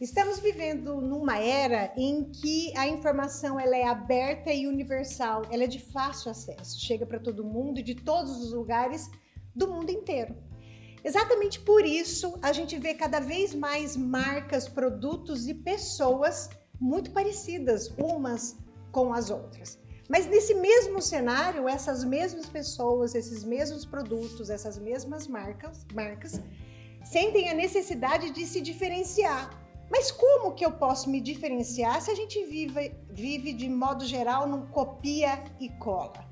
Estamos vivendo numa era em que a informação ela é aberta e universal, ela é de fácil acesso, chega para todo mundo de todos os lugares do mundo inteiro. Exatamente por isso a gente vê cada vez mais marcas, produtos e pessoas muito parecidas umas com as outras. Mas nesse mesmo cenário, essas mesmas pessoas, esses mesmos produtos, essas mesmas marcas, marcas sentem a necessidade de se diferenciar. Mas como que eu posso me diferenciar se a gente vive, vive de modo geral num copia e cola?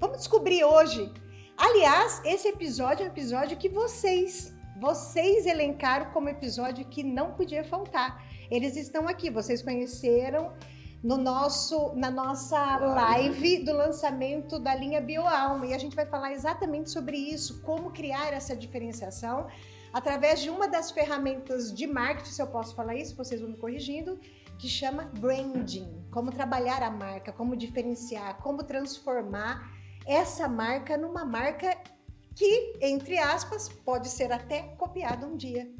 Vamos descobrir hoje. Aliás, esse episódio é um episódio que vocês, vocês elencaram como episódio que não podia faltar. Eles estão aqui, vocês conheceram no nosso, na nossa live do lançamento da linha BioAlma. E a gente vai falar exatamente sobre isso, como criar essa diferenciação através de uma das ferramentas de marketing, se eu posso falar isso, vocês vão me corrigindo, que chama branding. Como trabalhar a marca, como diferenciar, como transformar essa marca numa marca que, entre aspas, pode ser até copiada um dia.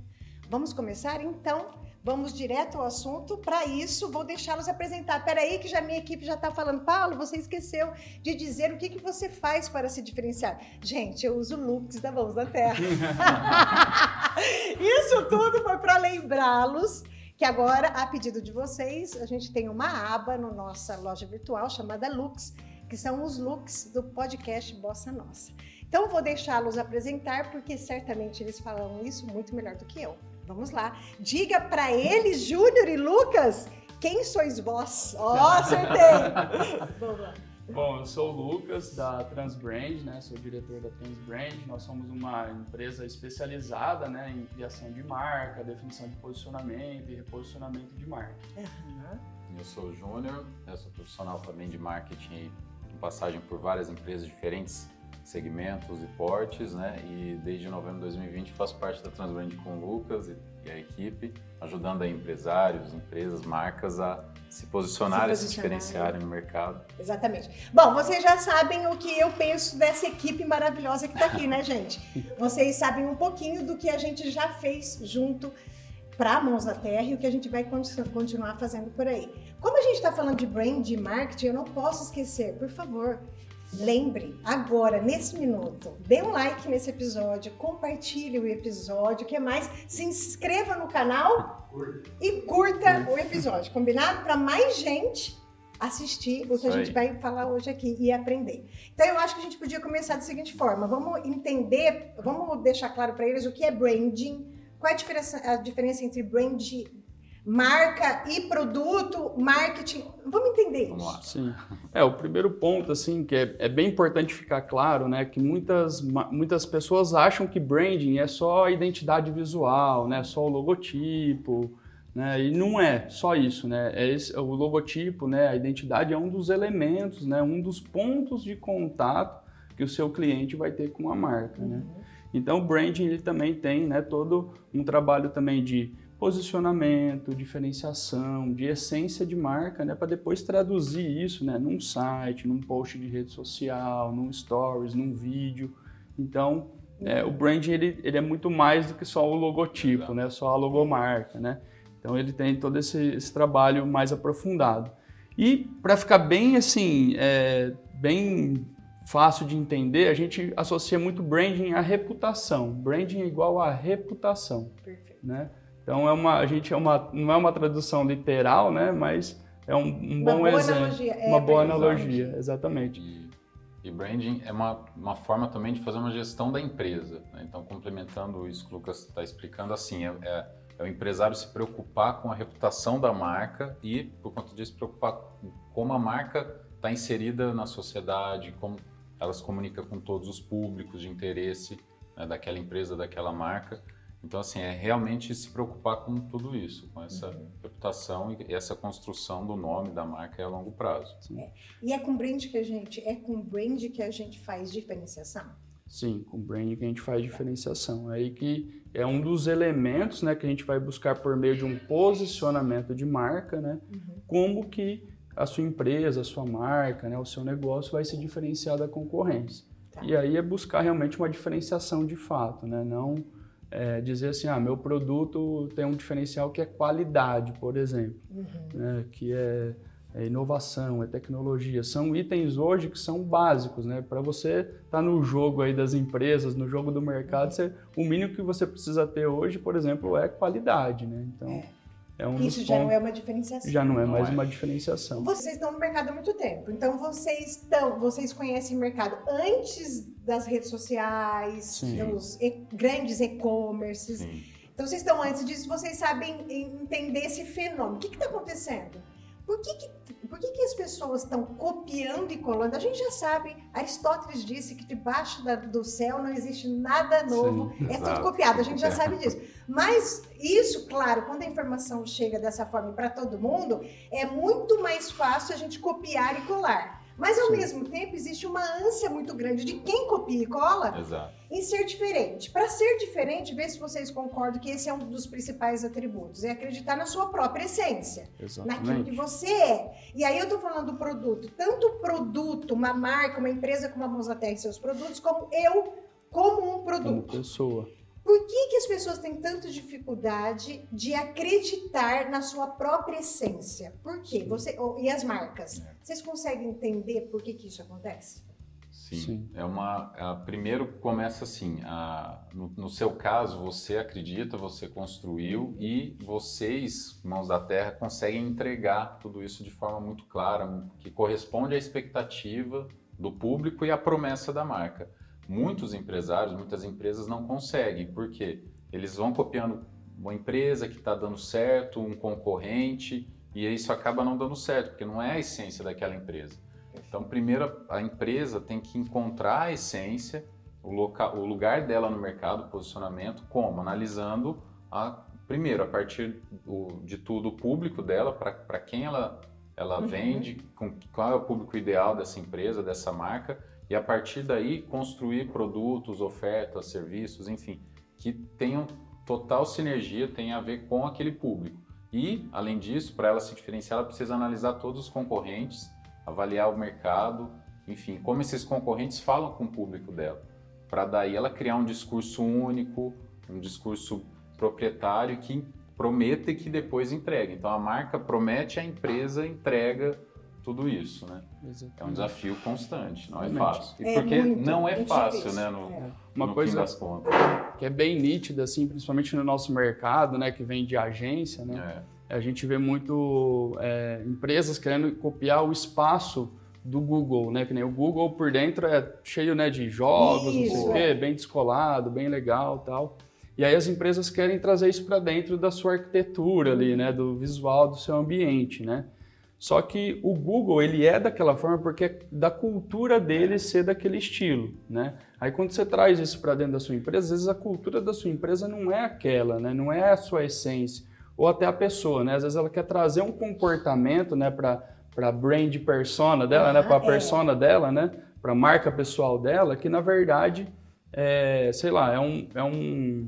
Vamos começar então? Vamos direto ao assunto. Para isso, vou deixá-los apresentar. Peraí, que já minha equipe já está falando. Paulo, você esqueceu de dizer o que, que você faz para se diferenciar. Gente, eu uso looks da Mãos da Terra. isso tudo foi para lembrá-los que agora, a pedido de vocês, a gente tem uma aba na nossa loja virtual chamada Looks, que são os looks do podcast Bossa Nossa. Então, vou deixá-los apresentar, porque certamente eles falam isso muito melhor do que eu. Vamos lá. Diga para eles, Júnior e Lucas, quem sois vós? Ó, oh, acertei! Vamos lá. Bom, eu sou o Lucas da Transbrand, né? Sou diretor da Transbrand. Nós somos uma empresa especializada, né, em criação de marca, definição de posicionamento e reposicionamento de marca. Uhum. Eu sou o Júnior, eu sou profissional também de marketing com passagem por várias empresas diferentes segmentos e portes, né? E desde novembro de 2020 faço parte da Transbrand com o Lucas e, a equipe, ajudando a empresários, empresas, marcas a se posicionarem, se, se diferenciarem no mercado. Exatamente. Bom, vocês já sabem o que eu penso dessa equipe maravilhosa que está aqui, né, gente? Vocês sabem um pouquinho do que a gente já fez junto para Mãos na Terra e o que a gente vai continuar fazendo por aí. Como a gente está falando de brand e marketing, eu não posso esquecer, por favor, Lembre, agora, nesse minuto, dê um like nesse episódio, compartilhe o episódio, que mais? Se inscreva no canal e curta o episódio, combinado? Para mais gente assistir o que a gente vai falar hoje aqui e aprender. Então, eu acho que a gente podia começar da seguinte forma: vamos entender, vamos deixar claro para eles o que é branding, qual é a diferença, a diferença entre brand marca e produto, marketing. Vamos entender Vamos isso. Sim. É, o primeiro ponto, assim, que é, é, bem importante ficar claro, né, que muitas, muitas pessoas acham que branding é só a identidade visual, né, só o logotipo, né, e não é só isso, né, é esse, o logotipo, né, a identidade é um dos elementos, né, um dos pontos de contato que o seu cliente vai ter com a marca, né. Uhum. Então, o branding, ele também tem, né, todo um trabalho também de posicionamento, diferenciação, de essência de marca, né, para depois traduzir isso, né, num site, num post de rede social, num stories, num vídeo. Então, é, o branding ele, ele é muito mais do que só o logotipo, né, só a logomarca, né. Então ele tem todo esse, esse trabalho mais aprofundado. E para ficar bem assim, é, bem fácil de entender, a gente associa muito branding à reputação. Branding é igual a reputação, Perfeito. né? Então é uma, a gente é uma, não é uma tradução literal, né? Mas é um, um bom exemplo, analogia. É, uma boa analogia, exatamente. E, e, branding é uma, uma forma também de fazer uma gestão da empresa. Né? Então complementando isso que o Lucas está explicando, assim é, é, é, o empresário se preocupar com a reputação da marca e por conta disso se preocupar com como a marca está inserida na sociedade, como ela se comunica com todos os públicos de interesse né, daquela empresa, daquela marca. Então, assim, é realmente se preocupar com tudo isso, com essa uhum. reputação e essa construção do nome da marca a longo prazo. É. E é com brand que a gente é com brand que a gente faz diferenciação? Sim, com brand que a gente faz diferenciação. É aí que é um dos elementos, né, que a gente vai buscar por meio de um posicionamento de marca, né, uhum. como que a sua empresa, a sua marca, né, o seu negócio vai se diferenciar da concorrência. Tá. E aí é buscar realmente uma diferenciação de fato, né, não é, dizer assim, ah, meu produto tem um diferencial que é qualidade, por exemplo, uhum. né, que é, é, inovação, é tecnologia. São itens hoje que são básicos, né? Para você estar tá no jogo aí das empresas, no jogo do mercado, você, o mínimo que você precisa ter hoje, por exemplo, é qualidade, né? Então... É. É um Isso já pontos, não é uma diferenciação. Já não é mais não é. uma diferenciação. Vocês estão no mercado há muito tempo, então vocês estão, vocês conhecem o mercado antes das redes sociais, dos e, grandes e-commerces. Então vocês estão antes disso, vocês sabem entender esse fenômeno. O que está acontecendo? Por que, que, por que, que as pessoas estão copiando e colando? A gente já sabe, Aristóteles disse que debaixo da, do céu não existe nada novo, Sim, é exato. tudo copiado, a gente já sabe disso. Mas isso, claro, quando a informação chega dessa forma para todo mundo, é muito mais fácil a gente copiar e colar. Mas ao Sim. mesmo tempo existe uma ânsia muito grande de quem copia e cola Exato. em ser diferente. Para ser diferente, vê se vocês concordam que esse é um dos principais atributos, é acreditar na sua própria essência, Exatamente. naquilo que você é. E aí eu estou falando do produto, tanto o produto, uma marca, uma empresa como a Mosaterra e seus produtos, como eu como um produto. Como pessoa. Por que, que as pessoas têm tanta dificuldade de acreditar na sua própria essência? Por quê? Você, e as marcas? É. Vocês conseguem entender por que, que isso acontece? Sim. Sim. É uma. A, primeiro começa assim. A, no, no, seu caso, você acredita, você construiu e vocês, mãos da terra, conseguem entregar tudo isso de forma muito clara, que corresponde à expectativa do público e à promessa da marca muitos empresários, muitas empresas não conseguem, porque eles vão copiando uma empresa que está dando certo, um concorrente, e isso acaba não dando certo, porque não é a essência daquela empresa. Então, primeiro a empresa tem que encontrar a essência, o, local, o lugar dela no mercado, o posicionamento, como? Analisando, a, primeiro, a partir do, de tudo o público dela, para quem ela, ela uhum. vende, com, qual é o público ideal dessa empresa, dessa marca, e a partir daí construir produtos, ofertas, serviços, enfim, que tenham total sinergia, tenha a ver com aquele público. E, além disso, para ela se diferenciar, ela precisa analisar todos os concorrentes, avaliar o mercado, enfim, como esses concorrentes falam com o público dela, para daí ela criar um discurso único, um discurso proprietário que prometa e que depois entrega. Então a marca promete, a empresa entrega tudo isso, né? Exatamente. É um desafio constante, não é fácil. E é porque muito, não é fácil, difícil. né? No, é. Uma no coisa fim das contas. que é bem nítida, assim, principalmente no nosso mercado, né? Que vem de agência, né? É. A gente vê muito é, empresas querendo copiar o espaço do Google, né? Que nem o Google por dentro é cheio né, de jogos, isso, não sei o quê, bem descolado, bem legal tal. E aí as empresas querem trazer isso para dentro da sua arquitetura ali, né? Do visual do seu ambiente, né? Só que o Google ele é daquela forma porque é da cultura dele ser daquele estilo, né? Aí quando você traz isso para dentro da sua empresa, às vezes a cultura da sua empresa não é aquela, né? Não é a sua essência ou até a pessoa, né? Às vezes ela quer trazer um comportamento, né, para para brand persona dela, né, para a persona dela, né, para a marca pessoal dela, que na verdade é, sei lá, é um, é um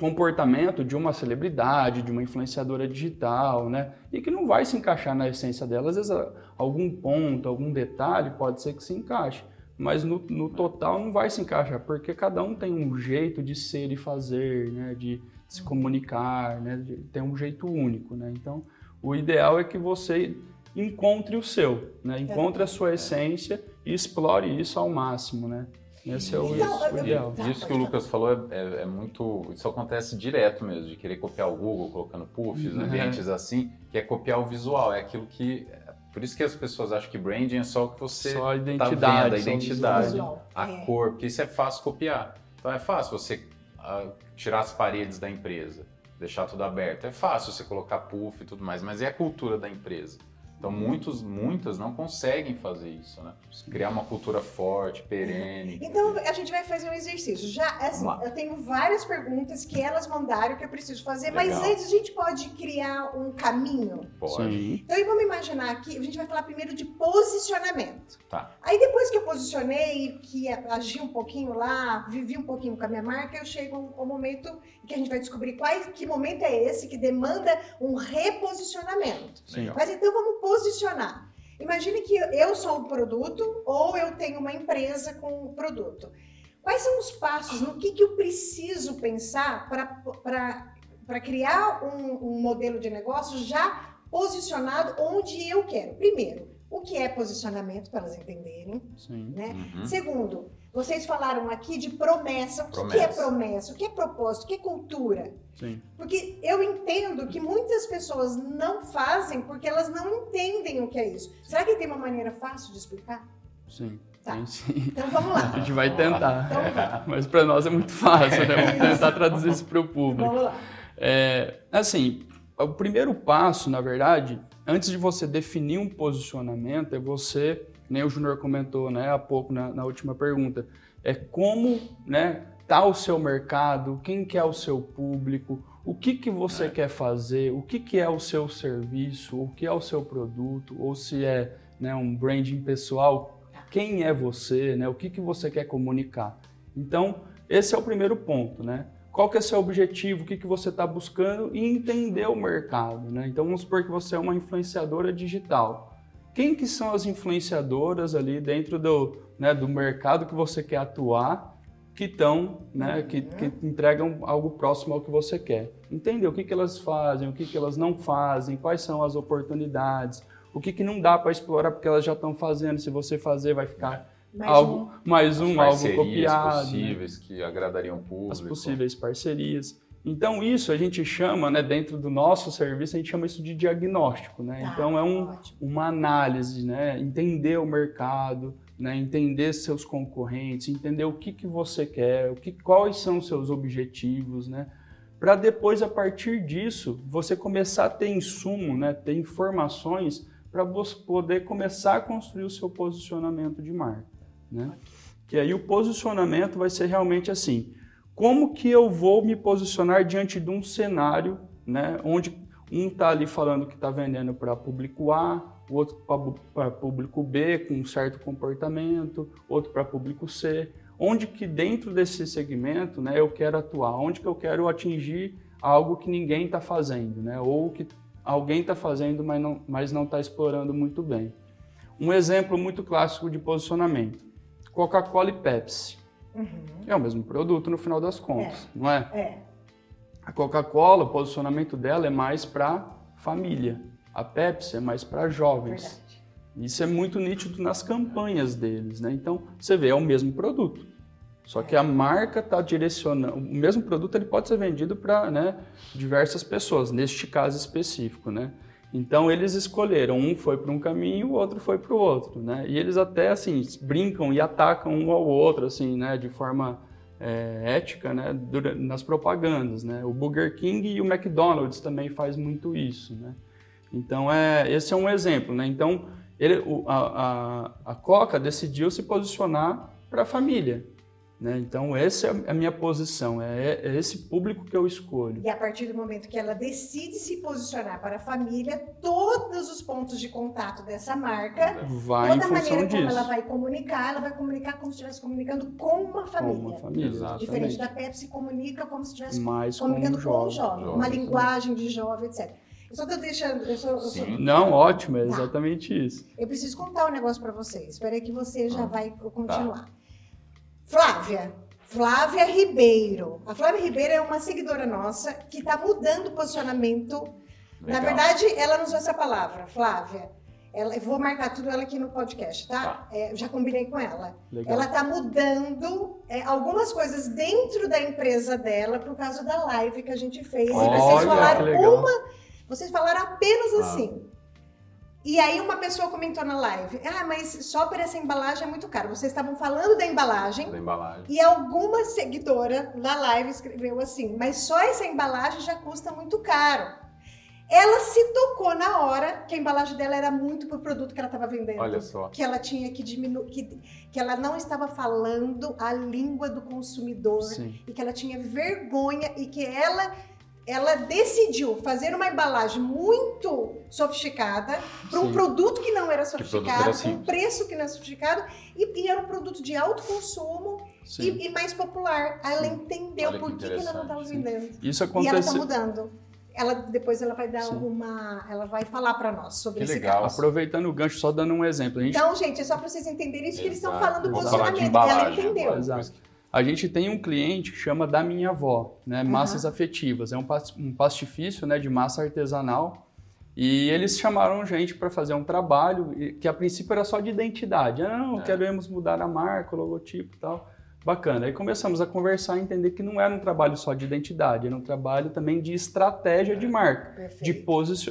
comportamento de uma celebridade, de uma influenciadora digital, né? E que não vai se encaixar na essência dela. Às vezes, algum ponto, algum detalhe pode ser que se encaixe, mas no, no total não vai se encaixar, porque cada um tem um jeito de ser e fazer, né? De se comunicar, né? De, tem um jeito único, né? Então, o ideal é que você encontre o seu, né? Encontre a sua essência e explore isso ao máximo, né? Esse é o, então, ideal. Isso que o Lucas falou é, é, é, muito. Isso acontece direto mesmo, de querer copiar o Google colocando puffs, uhum. ambientes assim, que é copiar o visual. É aquilo que. Por isso que as pessoas acham que branding é só o que você só a identidade, tá vendo, a identidade, a é. cor, porque isso é fácil copiar. Então é fácil você uh, tirar as paredes da empresa, deixar tudo aberto. É fácil você colocar puff e tudo mais, mas é a cultura da empresa. Então, muitos, muitas não conseguem fazer isso, né? Criar uma cultura forte, perene. Então, a gente vai fazer um exercício. Já, assim, eu tenho várias perguntas que elas mandaram que eu preciso fazer, Legal. mas antes a gente pode criar um caminho? Pode. Então, vamos imaginar aqui, a gente vai falar primeiro de posicionamento. Tá. Aí, depois que eu posicionei, que agi um pouquinho lá, vivi um pouquinho com a minha marca, eu chego ao momento que a gente vai descobrir qual, que momento é esse que demanda um reposicionamento. Sim. Mas então, vamos posicionar. Imagine que eu sou um produto ou eu tenho uma empresa com um produto. Quais são os passos? No que, que eu preciso pensar para criar um, um modelo de negócio já posicionado onde eu quero? Primeiro, o que é posicionamento, para elas entenderem. Sim. Né? Uhum. Segundo, vocês falaram aqui de promessa. O promessa. que é promessa? O que é propósito? O que é cultura? Sim. Porque eu entendo que muitas pessoas não fazem porque elas não entendem o que é isso. Será que tem uma maneira fácil de explicar? Sim. Tá. Sim, sim. Então vamos lá. A gente vai tentar. Então, Mas para nós é muito fácil, né? Vamos tentar traduzir isso para o público. Vamos lá. É, assim, o primeiro passo, na verdade, antes de você definir um posicionamento, é você, nem o Júnior comentou né, há pouco na, na, última pergunta, é como né, tá o seu mercado, quem que é o seu público, o que, que você é. quer fazer, o que, que é o seu serviço, o que é o seu produto, ou se é né, um branding pessoal, quem é você, né, o que, que você quer comunicar. Então, esse é o primeiro ponto, né? qual que é seu objetivo, o que, que você está buscando e entender o mercado. Né? Então vamos supor que você é uma influenciadora digital. Quem que são as influenciadoras ali dentro do, né, do mercado que você quer atuar, que estão, né, que, que, entregam algo próximo ao que você quer. Entender o que, que elas fazem, o que, que elas não fazem, quais são as oportunidades, o que, que não dá para explorar porque elas já estão fazendo, se você fazer vai ficar mais algo, um. mais um, algo copiado. possíveis né? que agradariam o público. As possíveis parcerias. Então, isso a gente chama, né, dentro do nosso serviço, a gente chama isso de diagnóstico. Né? Ah, então, é um, uma análise, né? entender o mercado, né? entender seus concorrentes, entender o que, que você quer, o que, quais são os seus objetivos, né? para depois, a partir disso, você começar a ter insumo, né? ter informações para você poder começar a construir o seu posicionamento de marca. Né? Que aí o posicionamento vai ser realmente assim: como que eu vou me posicionar diante de um cenário, né, onde um está ali falando que está vendendo para público A, o outro para público B com um certo comportamento, outro para público C. Onde que dentro desse segmento, né, eu quero atuar? Onde que eu quero atingir algo que ninguém está fazendo, né? Ou que alguém está fazendo, mas não mas não está explorando muito bem. Um exemplo muito clássico de posicionamento Coca-Cola e Pepsi. Uhum. É o mesmo produto no final das contas, é. não é? É. A Coca-Cola, o posicionamento dela é mais para família. A Pepsi é mais para jovens. Verdade. Isso é muito nítido nas campanhas deles, né? Então, você vê, é o mesmo produto. Só que a marca está direcionando. O mesmo produto ele pode ser vendido para né, diversas pessoas, neste caso específico, né? Então eles escolheram, um foi para um caminho, o outro foi para o outro, né? E eles até assim brincam e atacam um ao outro, assim, né? De forma é, ética, né? Nas propagandas, né? O Burger King e o McDonald's também faz muito isso, né? Então é esse é um exemplo, né? Então ele, a, a, a Coca decidiu se posicionar para a família, né? Então, essa é a minha posição, é, é, esse público que eu escolho. E a partir do momento que ela decide se posicionar para a família, todos os pontos de contato dessa marca, vai toda a maneira disso. como ela vai comunicar, ela vai comunicar como se estivesse comunicando com uma família. Com uma família, exatamente. Diferente da Pepsi, comunica como se estivesse Mais comunicando com um jovem, jovem uma linguagem de jovem, etc. Eu só tô deixando. Eu sou, eu sou... Não, ótimo, é tá. exatamente tá. isso. Eu preciso contar um negócio para vocês. Espera aí que você já ah, vai continuar. Tá. Flávia. Flávia Ribeiro. A Flávia Ribeiro é uma seguidora nossa que está mudando o posicionamento. Legal. Na verdade, ela nos usou essa palavra, Flávia. Ela, eu vou marcar tudo ela aqui no podcast, tá? tá. É, já combinei com ela. Legal. Ela está mudando é, algumas coisas dentro da empresa dela por causa da live que a gente fez. Olha, e vocês falaram uma. Vocês falaram apenas ah. assim. E aí uma pessoa comentou na live, ah, mas só por essa embalagem é muito caro. Vocês estavam falando da embalagem. Da embalagem. E alguma seguidora na live escreveu assim, mas só essa embalagem já custa muito caro. Ela se tocou na hora que a embalagem dela era muito pro produto que ela estava vendendo. Olha só. Que ela tinha que diminuir, que, que ela não estava falando a língua do consumidor Sim. e que ela tinha vergonha e que ela ela decidiu fazer uma embalagem muito sofisticada para um produto que não era sofisticado, um preço que não era sofisticado, e, e, era um produto de alto consumo e, e, mais popular. Ela Sim. entendeu Olha por que, que ela não estava vendendo. Isso acontece... E ela está mudando. Ela, depois ela vai dar Sim. uma. Ela vai falar para nós sobre que esse legal. Caso. Aproveitando o gancho, só dando um exemplo. Gente... Então, gente, é só para vocês entenderem isso Exato. que eles estão falando do posicionamento. E ela entendeu. Exato. A gente tem um cliente que chama da minha avó, né? Massas uhum. afetivas. É um, um pastifício, né, de massa artesanal. E eles chamaram a gente para fazer um trabalho que a princípio era só de identidade. Ah, não, é. queremos mudar a marca, o logotipo e tal. Bacana. Aí começamos a conversar e entender que não era um trabalho só de identidade, era um trabalho também de estratégia de marca, de,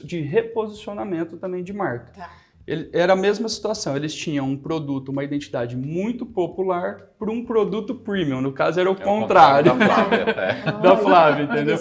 de reposicionamento também de marca. Tá. Ele, era a mesma situação, eles tinham um produto, uma identidade muito popular para um produto premium. No caso, era o, é contrário. da Flávia, da Flávia entendeu?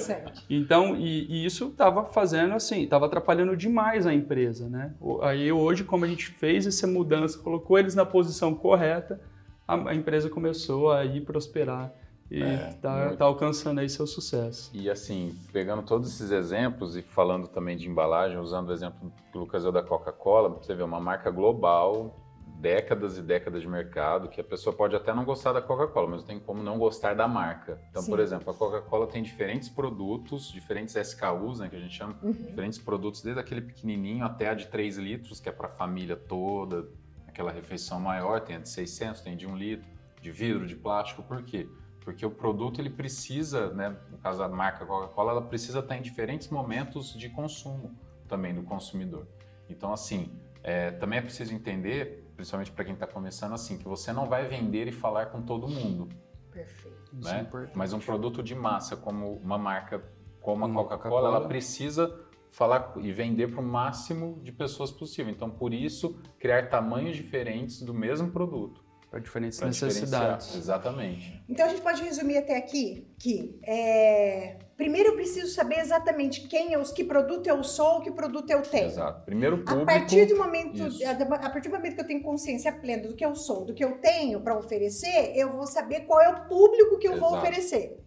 Então, e, e isso estava fazendo assim, estava atrapalhando demais a empresa, né? Aí hoje, como a gente fez essa mudança, colocou eles na posição correta, a, a empresa começou a ir prosperar e está é, tá alcançando aí seu sucesso. E assim, pegando todos esses exemplos e falando também de embalagem, usando o exemplo do Lucas da Coca-Cola, você vê uma marca global, décadas e décadas de mercado, que a pessoa pode até não gostar da Coca-Cola, mas tem como não gostar da marca. Então, Sim. por exemplo, a Coca-Cola tem diferentes produtos, diferentes SKUs, né, que a gente chama, uhum. diferentes produtos, desde aquele pequenininho até a de 3 litros, que é para a família toda, aquela refeição maior, tem a de 600, tem de 1 litro, de vidro, de plástico, por quê? Porque o produto ele precisa, né, no caso da marca Coca-Cola, ela precisa estar em diferentes momentos de consumo também do consumidor. Então, assim, é, também é preciso entender, principalmente para quem está começando, assim, que você não vai vender e falar com todo mundo. Perfeito. Né? É Mas um produto de massa, como uma marca como a Coca-Cola, ela precisa falar e vender para o máximo de pessoas possível. Então, por isso, criar tamanhos diferentes do mesmo produto para diferentes pra necessidades. Exatamente. Então a gente pode resumir até aqui que é, primeiro eu preciso saber exatamente quem eu, que produto eu sou, que produto eu tenho. Exato. Primeiro público. A partir do momento, a, a partir do momento que eu tenho consciência plena do que eu sou, do que eu tenho para oferecer, eu vou saber qual é o público que eu Exato. vou oferecer.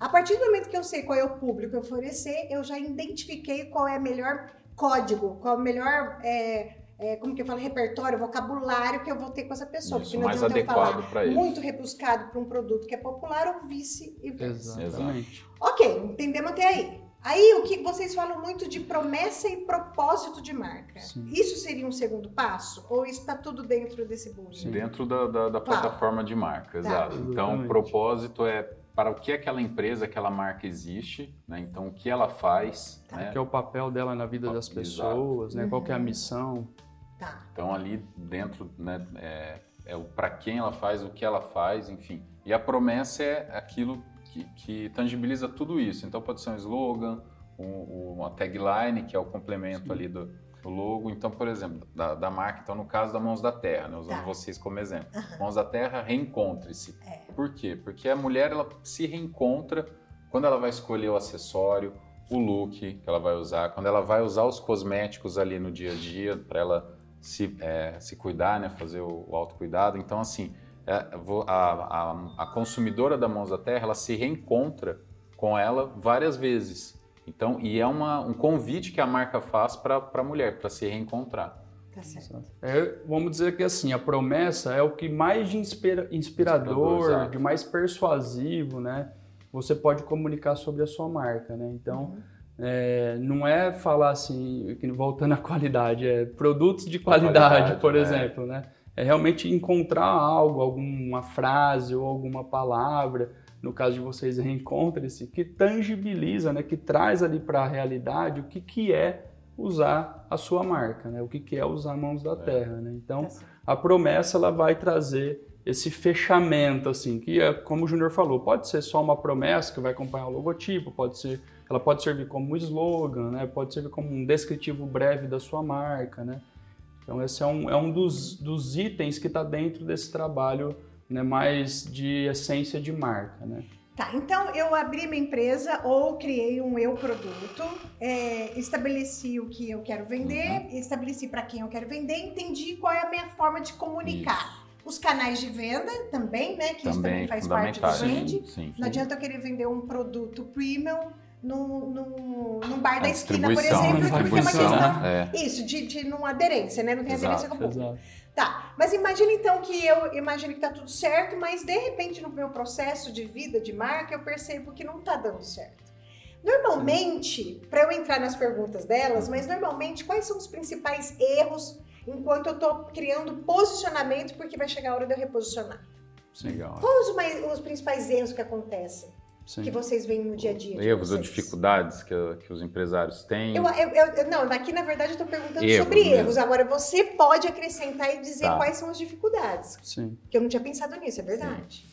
A partir do momento que eu sei qual é o público que eu oferecer, eu já identifiquei qual é o melhor código, qual é o melhor é, é, como que eu falo, repertório, vocabulário que eu vou ter com essa pessoa. Isso, porque não mais adequado para isso. Muito rebuscado para um produto que é popular ou vice e versa. Exatamente. Ok, entendemos até aí. Aí o que vocês falam muito de promessa e propósito de marca. Sim. Isso seria um segundo passo? Ou está tudo dentro desse bolo? Dentro da, da, da plataforma de marca, tá. exato. Então, o propósito é para o que aquela empresa, aquela marca existe, né? Então, o que ela faz. Tá. Né? Que é o papel dela na vida das pessoas, né? Uhum. Qual é a uhum. missão. Tá. Então ali dentro, né, é, é o para quem ela faz, o que ela faz, enfim. E a promessa é aquilo que, que tangibiliza tudo isso. Então pode ser um slogan, um, uma tagline, que é o complemento Sim. ali do, do, logo. Então, por exemplo, da, da, marca, então no caso da Mãos da Terra, né, usando tá. vocês como exemplo. Uhum. Mãos da Terra, reencontre-se. É. Por quê? Porque a mulher ela se reencontra quando ela vai escolher o acessório, o look que ela vai usar, quando ela vai usar os cosméticos ali no dia a dia para ela se, é, se cuidar, né, fazer o, o autocuidado. Então, assim, é, a, a, a, consumidora da Mãos da Terra, ela se reencontra com ela várias vezes. Então, e é uma, um convite que a marca faz para a mulher, para se reencontrar. Tá certo. É, vamos dizer que assim, a promessa é o que mais de inspira, inspirador, inspirador de mais persuasivo, né? Você pode comunicar sobre a sua marca, né? Então, uhum é, não é falar assim, voltando à qualidade, é produtos de qualidade, qualidade por é. exemplo, né? É realmente encontrar algo, alguma frase ou alguma palavra, no caso de vocês, reencontre-se, que tangibiliza, né? Que traz ali para a realidade o que, que é usar a sua marca, né? O que, que é usar Mãos da é. Terra, né? Então, a promessa ela vai trazer esse fechamento, assim, que é como o Júnior falou, pode ser só uma promessa que vai acompanhar o logotipo, pode ser ela pode servir como slogan, né? pode servir como um descritivo breve da sua marca. Né? Então, esse é um, é um dos, dos itens que está dentro desse trabalho né, mais de essência de marca. Né? Tá, então eu abri minha empresa ou criei um eu produto, é, estabeleci o que eu quero vender, uhum. estabeleci para quem eu quero vender, entendi qual é a minha forma de comunicar. Isso. Os canais de venda também, né? Que também, isso também faz parte do brand. Sim, sim, Não adianta eu querer vender um produto premium num, num, num bar da esquina, por exemplo, porque tem uma questão. É. Isso, de, de não aderência, né? Não tem exato, aderência com o público. Tá, mas imagina então que eu imagino que tá tudo certo, mas de repente no meu processo de vida, de marca, eu percebo que não tá dando certo. Normalmente, para eu entrar nas perguntas delas, mas normalmente quais são os principais erros enquanto eu tô criando posicionamento, porque vai chegar a hora de eu reposicionar? Legal. Quais os, mais- os principais erros que acontecem, Sim. que vocês veem no dia a dia? Erros ou dificuldades que, que os empresários têm. Eu, eu, eu- não, aqui na verdade eu estou perguntando Erros sobre mesmo. erros. Agora você pode acrescentar e dizer Tá. quais são as dificuldades. Sim. Que eu não tinha pensado nisso, é verdade.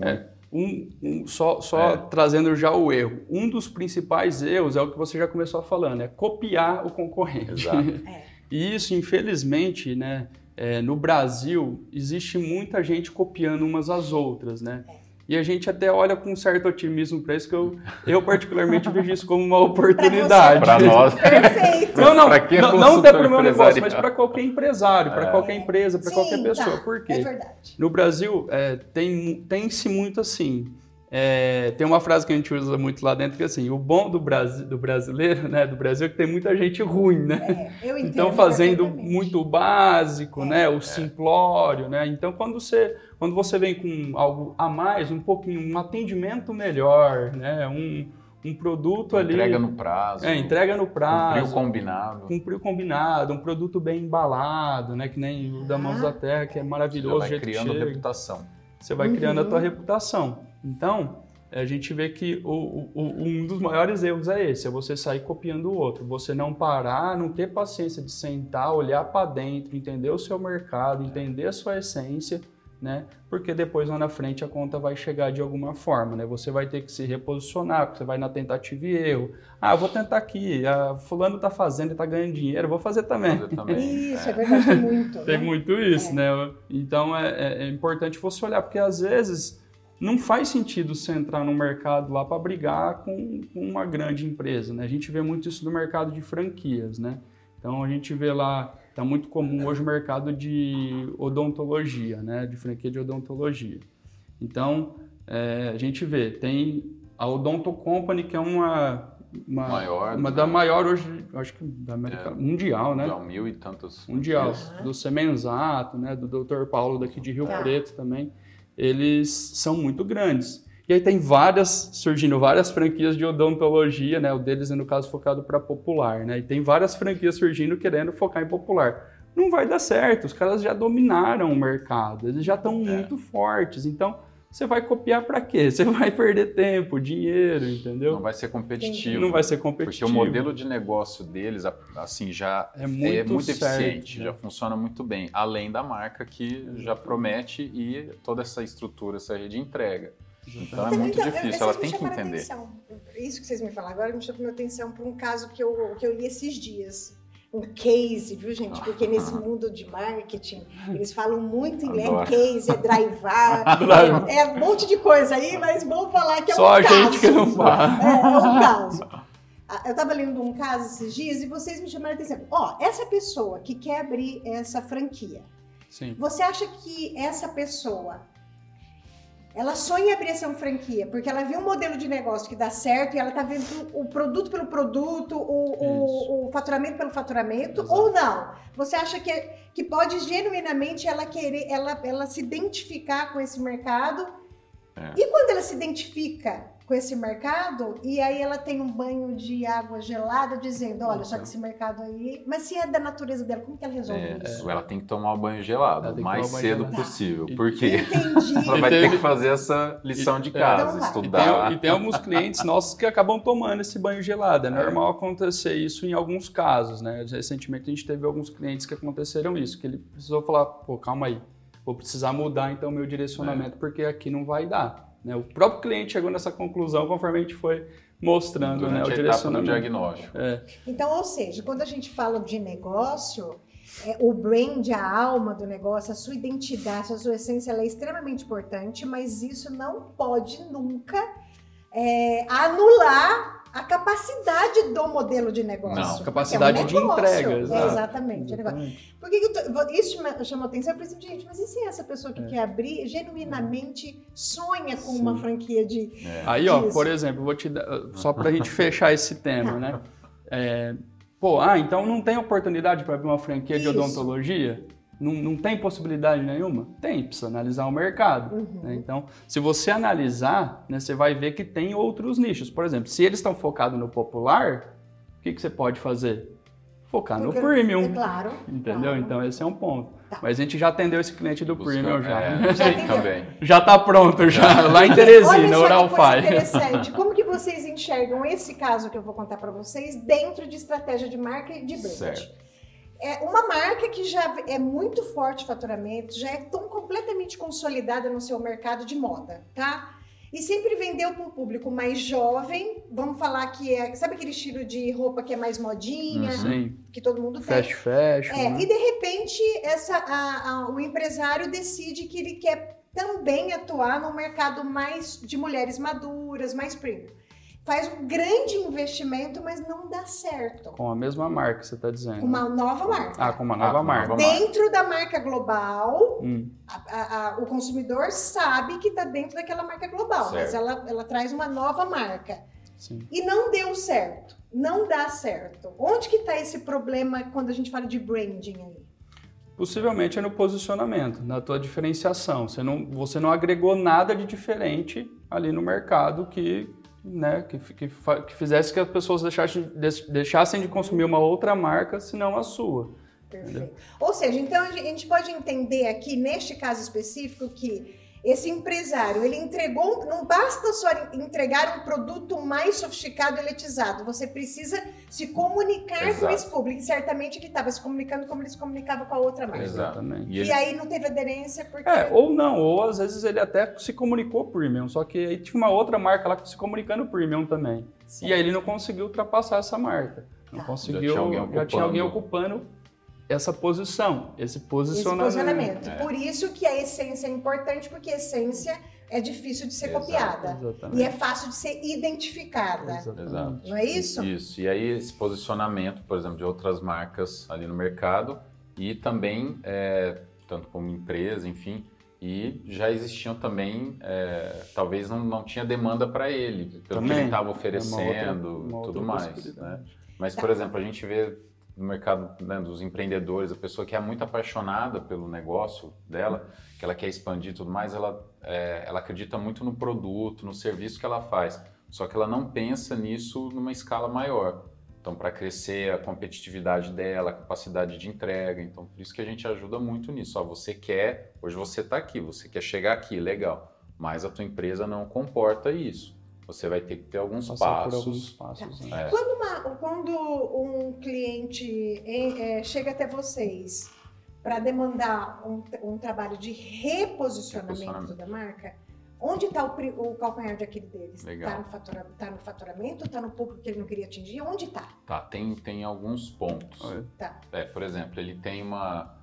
É, um, um- só só É. trazendo já o erro. Um dos principais erros é o que você já começou falando, é copiar o concorrente. Exato. É. E isso, infelizmente, né, é, no Brasil, existe muita gente copiando umas às outras, né? É. E a gente até olha com um certo otimismo para isso, que eu, eu particularmente vejo isso como uma oportunidade. Para nós. Perfeito. Não, não, Pra quem é não, não até para o meu negócio, mas para qualquer empresário, para É. qualquer empresa, para qualquer pessoa. tá, Por quê? É verdade. No Brasil, é, tem, tem-se muito assim. É, tem uma frase que a gente usa muito lá dentro que é assim, o bom do, Brasi do brasileiro, né, do Brasil, é que tem muita gente ruim, né? É. Então fazendo muito básico, né, o simplório, né? Então quando você quando você vem com algo a mais, um pouquinho, um atendimento melhor, né, um, um produto ali, Entrega no prazo. é, entrega no prazo, Cumprir o combinado. cumprir o combinado, um produto bem embalado, né, que nem o da Mãos Ah. da Terra, que é maravilhoso, o vai criando reputação. você vai criando a tua Uhum. reputação. Então, a gente vê que o- o- um dos maiores erros é esse, é você sair copiando o outro, você não parar, não ter paciência de sentar, olhar para dentro, entender o seu mercado, entender a sua essência, né? Porque depois lá na frente a conta vai chegar de alguma forma, né? Você vai ter que se reposicionar, porque você vai na tentativa e erro. Ah, vou tentar aqui, ah, fulano tá fazendo e tá ganhando dinheiro, vou fazer também. Fazer também. Isso, é verdade, tem muito. Tem né? muito isso, É. né? Então é, é- é importante você olhar, porque às vezes não faz sentido você entrar no mercado lá para brigar com, com uma grande empresa, né? A gente vê muito isso no mercado de franquias, né? Então a gente vê lá, tá muito comum hoje o mercado de odontologia, né? De franquia de odontologia. Então é, a gente vê, tem a Odonto Company, que é uma. Uma, Maior, uma né? da maior hoje, acho que da América É. mundial, né? Já mil e tantos. mundial, do Semenzato, né, do Dr. Paulo daqui de Rio Tá. Preto também, eles são muito grandes. E aí tem várias, surgindo várias franquias de odontologia, né, o deles é no caso focado para popular, né, e tem várias franquias surgindo querendo focar em popular. Não vai dar certo, os caras já dominaram o mercado, eles já estão É. muito fortes, então você vai copiar para quê? Você vai perder tempo, dinheiro, entendeu? Não vai ser competitivo. Não vai ser Porque competitivo. o modelo de negócio deles, assim, já É é muito muito, certo, eficiente, né? já funciona muito bem. Além da marca que já promete e toda essa estrutura, essa rede entrega. Então é muito Então, difícil, ela tem que entender. atenção. Isso que vocês me falaram agora me chamou a atenção para um caso que eu, que eu li esses dias. Um case, viu, gente? Porque nesse mundo de marketing, eles falam muito em é Adoro. case, é drivar, Drive. é, é um monte de coisa aí, mas vamos falar que é Só um a caso. gente que não fala. É, é um caso. Ah, Eu estava lendo um caso esses dias e vocês me chamaram a atenção. Ó, essa pessoa que quer abrir essa franquia, Sim. você acha que essa pessoa ela sonha em abrir essa franquia porque ela viu um modelo de negócio que dá certo e ela tá vendo o produto pelo produto, o, o, o faturamento pelo faturamento, Exato. ou não? Você acha que, que pode genuinamente ela querer, ela, ela se identificar com esse mercado? É. E quando ela se identifica com esse mercado, e aí ela tem um banho de água gelada dizendo, olha, só que esse mercado aí. Mas se é da natureza dela, como que ela resolve É, isso? ela tem que tomar o banho Ela gelado o mais cedo gelado. possível. E- Por quê? Entendi. Ela vai E ter que fazer essa lição de E- casa, Então vai. E estudar. tem, e tem alguns clientes nossos que acabam tomando esse banho gelado. É normal acontecer isso em alguns casos, né? Recentemente a gente teve alguns clientes que aconteceram isso, que ele precisou falar, pô, calma aí, vou precisar mudar então meu direcionamento, porque aqui não vai dar. Né? O próprio cliente chegou nessa conclusão conforme a gente foi mostrando né, o Durante a etapa do direcionamento. diagnóstico. É, Então, ou seja, quando a gente fala de negócio, é, o brand, a alma do negócio, a sua identidade, a sua essência, ela é extremamente importante, mas isso não pode nunca é, anular a capacidade do modelo de negócio. Não, que é um capacidade de negócio. entrega, É, exato. exatamente. é negócio. exatamente. Por que, que eu tô- isso chamou atenção? Eu falei assim, gente, mas e se essa pessoa que É. quer abrir genuinamente sonha com Sim. uma franquia de. É. Aí, ó, Isso. por exemplo, vou te dar, só pra gente fechar esse tema, né? É, pô, ah, então não tem oportunidade para abrir uma franquia de Isso. odontologia? Não, não tem possibilidade nenhuma? Tem, precisa analisar o mercado. Uhum. né? Então, se você analisar, né, você vai ver que tem outros nichos. Por exemplo, se eles estão focados no popular, o que, que você pode fazer? Focar no Porque- premium. É claro. Entendeu? claro. Então esse é um ponto. Tá. Mas a gente já atendeu esse cliente do Premium já. É, já também. Já está pronto já, lá em Teresina, Oral Fi. interessante, como que vocês enxergam esse caso que eu vou contar para vocês dentro de estratégia de marca e de brand? Certo. É uma marca que já é muito forte faturamento, já é tão completamente consolidada no seu mercado de moda, tá? E sempre vendeu para um público mais jovem. Vamos falar que é. Sabe aquele estilo de roupa que é mais modinha? Sim. Que todo mundo tem. Fast fashion. É, né? E de repente essa, a, a, o empresário decide que ele quer também atuar no mercado mais de mulheres maduras, mais premium faz um grande investimento, mas não dá certo. Com a mesma marca, você está dizendo? Com uma nova marca. Ah, com uma nova ah, marca. Dentro da marca global, hum. a, a, a, o consumidor sabe que está dentro daquela marca global, certo. mas ela, ela traz uma nova marca. Sim. E não deu certo. Não dá certo. Onde que está esse problema quando a gente fala de branding aí? Possivelmente é no posicionamento, na tua diferenciação. Você não, você não agregou nada de diferente ali no mercado que né, que, que, que fizesse que as pessoas deixassem, deixassem de consumir uma outra marca, senão a sua. Perfeito. Ou seja, então a gente pode entender aqui, neste caso específico, que esse empresário, ele entregou, não basta só entregar um produto mais sofisticado e eletizado, você precisa se comunicar Exato. com esse público. E certamente ele estava se comunicando como ele se comunicava com a outra marca. Exatamente. E, e ele... aí não teve aderência porque... É, ou não, ou às vezes ele até se comunicou premium, só que aí tinha uma outra marca lá se comunicando premium também. Certo. E aí ele não conseguiu ultrapassar essa marca. Não tá. conseguiu, já tinha alguém já tinha alguém ocupando essa posição, esse posicionamento. Esse posicionamento. É. Por isso que a essência é importante, porque a essência é difícil de ser Exato, copiada. Exatamente. E é fácil de ser identificada. Exato. Não é isso? Isso. E aí esse posicionamento, por exemplo, de outras marcas ali no mercado e também, é, tanto como empresa, enfim, e já existiam também, é, talvez não, não tinha demanda para ele, pelo também. que ele estava oferecendo, e uma outra, uma tudo mais. Né? Mas, tá. por exemplo, a gente vê no mercado né, dos empreendedores, a pessoa que é muito apaixonada pelo negócio dela, que ela quer expandir e tudo mais, ela, é, ela acredita muito no produto, no serviço que ela faz. Só que ela não pensa nisso numa escala maior. Então, para crescer a competitividade dela, a capacidade de entrega. Então, por isso que a gente ajuda muito nisso. Ó, você quer, hoje você está aqui, você quer chegar aqui, legal. Mas a tua empresa não comporta isso você vai ter que ter alguns Passar passos. alguns passos né? é. quando, uma, quando, um cliente é, chega até vocês para demandar um, um, trabalho de reposicionamento, reposicionamento, da marca, onde está o, o, calcanhar de aquele deles? Está no, fatura, tá no faturamento? Está no público que ele não queria atingir? Onde está? Tá, tem, tem alguns pontos. Tá. É, por exemplo, ele tem uma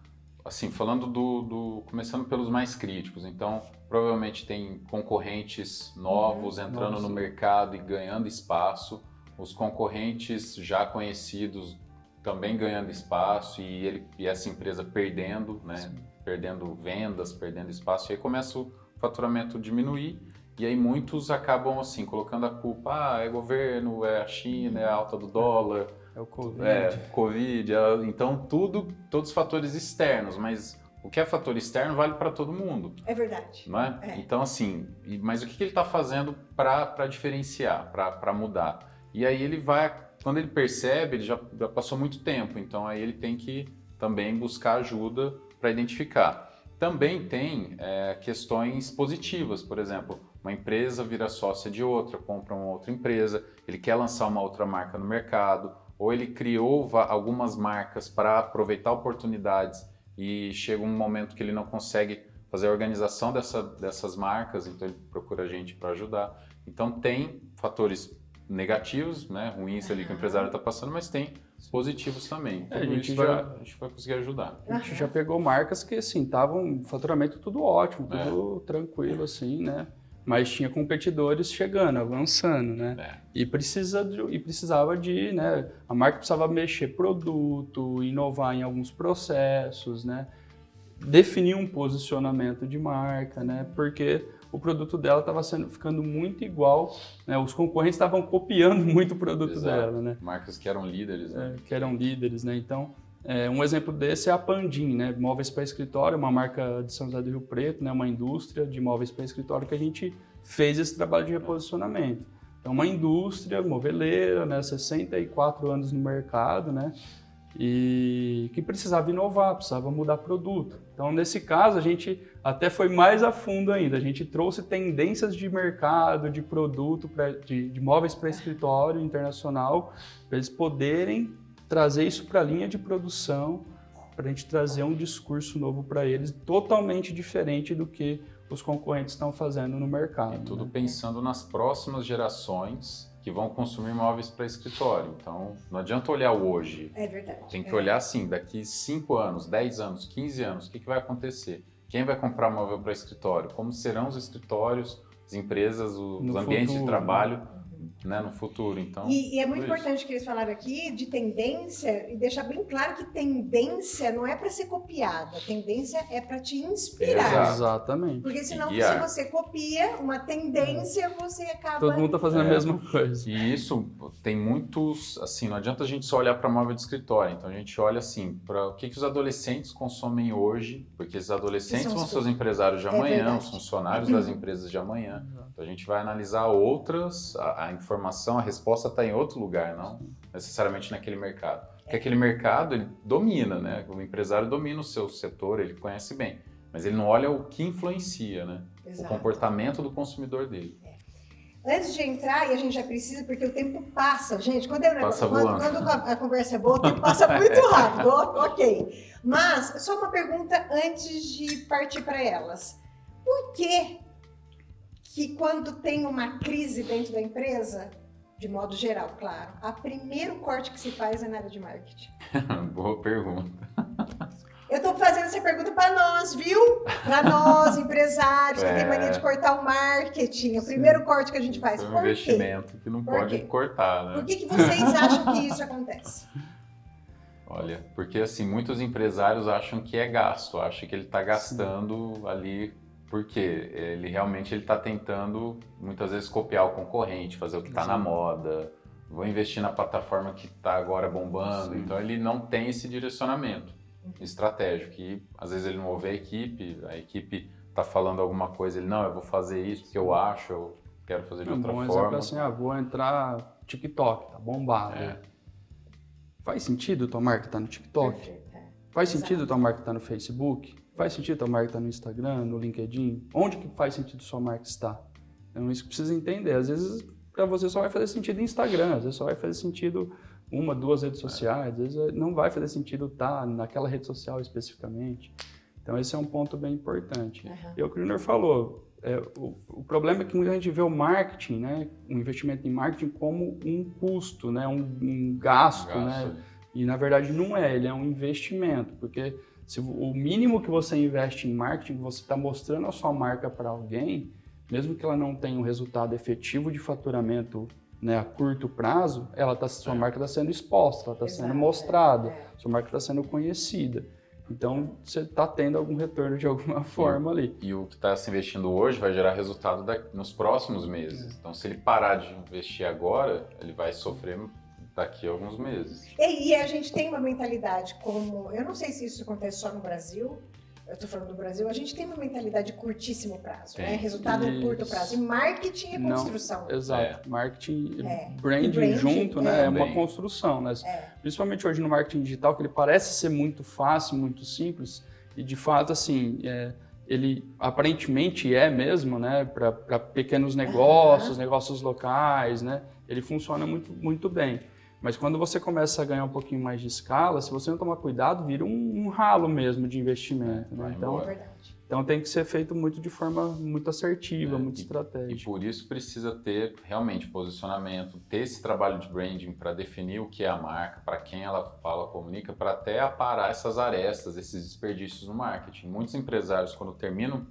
assim, falando do, do, começando pelos mais críticos, então provavelmente tem concorrentes novos uhum, entrando nossa. no mercado e ganhando espaço, os concorrentes já conhecidos também ganhando espaço e ele e essa empresa perdendo, né, Sim. perdendo vendas, perdendo espaço, e aí começa o faturamento diminuir e aí muitos acabam assim colocando a culpa, ah, é governo, é a China, é a alta do dólar é o Covid. É, Covid. É, então, tudo, todos os fatores externos, mas o que é fator externo vale para todo mundo. É verdade. Não é? é. Então, assim, mas o que, que ele está fazendo para diferenciar, para mudar? E aí ele vai, quando ele percebe, ele já, já passou muito tempo, então aí ele tem que também buscar ajuda para identificar. Também tem é, questões positivas, por exemplo, uma empresa vira sócia de outra, compra uma outra empresa, ele quer lançar uma outra marca no mercado, ou ele criou algumas marcas para aproveitar oportunidades e chega um momento que ele não consegue fazer a organização dessa, dessas marcas, então ele procura a gente para ajudar. Então tem fatores negativos, né, ruins ali que o empresário está passando, mas tem positivos também. É, a, gente já, vai, a gente vai conseguir ajudar. A gente já pegou marcas que assim estavam faturamento tudo ótimo, tudo é. tranquilo assim, né? Mas tinha competidores chegando, avançando, né? É. E, precisa de, e precisava de, né? A marca precisava mexer produto, inovar em alguns processos, né? Definir um posicionamento de marca, né? Porque o produto dela estava ficando muito igual, né? Os concorrentes estavam copiando muito o produto Exato. dela, né? Marcas que eram líderes, né? É, que eram líderes, né? Então é, um exemplo desse é a Pandim, né? Móveis para escritório, uma marca de São José do Rio Preto, né? Uma indústria de móveis para escritório que a gente fez esse trabalho de reposicionamento. É uma indústria moveleira, né? 64 anos no mercado, né? e que precisava inovar, precisava mudar produto. Então, nesse caso, a gente até foi mais a fundo ainda. A gente trouxe tendências de mercado, de produto, pra, de, de móveis para escritório internacional, para eles poderem trazer isso para a linha de produção, para a gente trazer um discurso novo para eles, totalmente diferente do que os concorrentes estão fazendo no mercado. E tudo né? pensando nas próximas gerações que vão consumir móveis para escritório. Então, não adianta olhar o hoje. É verdade. Tem que é. olhar assim, daqui 5 anos, 10 anos, 15 anos, o que, que vai acontecer? Quem vai comprar móvel para escritório? Como serão os escritórios, as empresas, os No ambientes futuro, de trabalho né, no futuro? Então, E, e é muito importante que eles falaram aqui de tendência e deixar bem claro que tendência não é para ser copiada, tendência é para te inspirar. Exatamente. Porque senão, E se você copia uma tendência, você acaba. Todo mundo está fazendo É. a mesma coisa. E isso tem muitos, assim, não adianta a gente só olhar para móvel de escritório. Então a gente olha assim, para o que, que os adolescentes consomem hoje, porque esses adolescentes vão os ser os empresários de É amanhã, verdade. os funcionários das empresas de amanhã. Então a gente vai analisar outras, a, a informação, a resposta está em outro lugar, não necessariamente naquele mercado. Porque aquele mercado ele domina, né? O empresário domina o seu setor, ele conhece bem, mas ele não olha o que influencia, né? O Exato. comportamento do consumidor dele. Antes de entrar, e a gente já precisa, porque o tempo passa, gente. Quando, é um Passa quando, quando a conversa é boa, o tempo passa muito rápido. o- ok. Mas, só uma pergunta antes de partir para elas. Por que, que quando tem uma crise dentro da empresa, de modo geral, claro, a primeiro corte que se faz é na área de marketing? Boa pergunta. Eu tô fazendo essa pergunta para nós, viu? Para nós, empresários, que É. tem mania de cortar o marketing. O primeiro corte que a gente faz. É um Por quê? investimento que não Por pode quê? cortar, né? Por que, que vocês acham que isso acontece? Olha, porque assim, muitos empresários acham que é gasto, acham que ele está gastando ali porque ele realmente ele está tentando muitas vezes copiar o concorrente, fazer o que está na moda, vou investir na plataforma que está agora bombando, Sim. então ele não tem esse direcionamento estratégico e às vezes ele não ouve a equipe, a equipe está falando alguma coisa, ele não, eu vou fazer isso porque eu acho, eu quero fazer de Um outra bom exemplo forma. é assim, ah, vou entrar TikTok, tá bombado. É. Faz sentido tua marca estar no TikTok? Perfeito, é. Faz Exato. sentido tua marca estar no Facebook? Faz sentido tua marca estar no Instagram, no LinkedIn? Onde que faz sentido sua marca estar? Então isso que precisa entender. Às vezes para você só vai fazer sentido Instagram, às vezes só vai fazer sentido uma, duas redes sociais, às vezes não vai fazer sentido estar naquela rede social especificamente. Então esse é um ponto bem importante. Aham. E é o que o Junior falou, é, o, o problema é que muita gente vê o marketing, né, o investimento em marketing como um custo, né, um, um gasto, Gasto, né, e na verdade não é, ele é um investimento, porque se o mínimo que você investe em marketing, você está mostrando a sua marca para alguém, mesmo que ela não tenha um resultado efetivo de faturamento né, a curto prazo, ela tá, sua É. marca está sendo exposta, ela está sendo mostrada, é. sua marca está sendo conhecida. Então você está tendo algum retorno de alguma forma ali. E o que está se investindo hoje vai gerar resultado da- nos próximos meses. Então, se ele parar de investir agora, ele vai sofrer daqui a alguns meses. E, e a gente tem uma mentalidade como. Eu não sei se isso acontece só no Brasil. Eu estou falando do Brasil, a gente tem uma mentalidade de curtíssimo prazo, Tem. né? Resultado em curto Isso. prazo. E marketing é Não, construção. Exato. Marketing, É. branding, E branding, junto, né? é. É uma construção, né? É. Principalmente hoje no marketing digital, que ele parece ser muito fácil, muito simples, e de fato, assim, é, ele aparentemente é mesmo, né? Para pequenos negócios, negócios locais, né? Ele funciona muito, muito bem. Mas quando você começa a ganhar um pouquinho mais de escala, se você não tomar cuidado, vira um, um ralo mesmo de investimento. Né? É Então, verdade. então tem que ser feito muito de forma muito assertiva, É, muito e- E estratégica. por isso precisa ter realmente posicionamento, ter esse trabalho de branding para definir o que é a marca, para quem ela fala, comunica, para até aparar essas arestas, esses desperdícios no marketing. Muitos empresários, quando terminam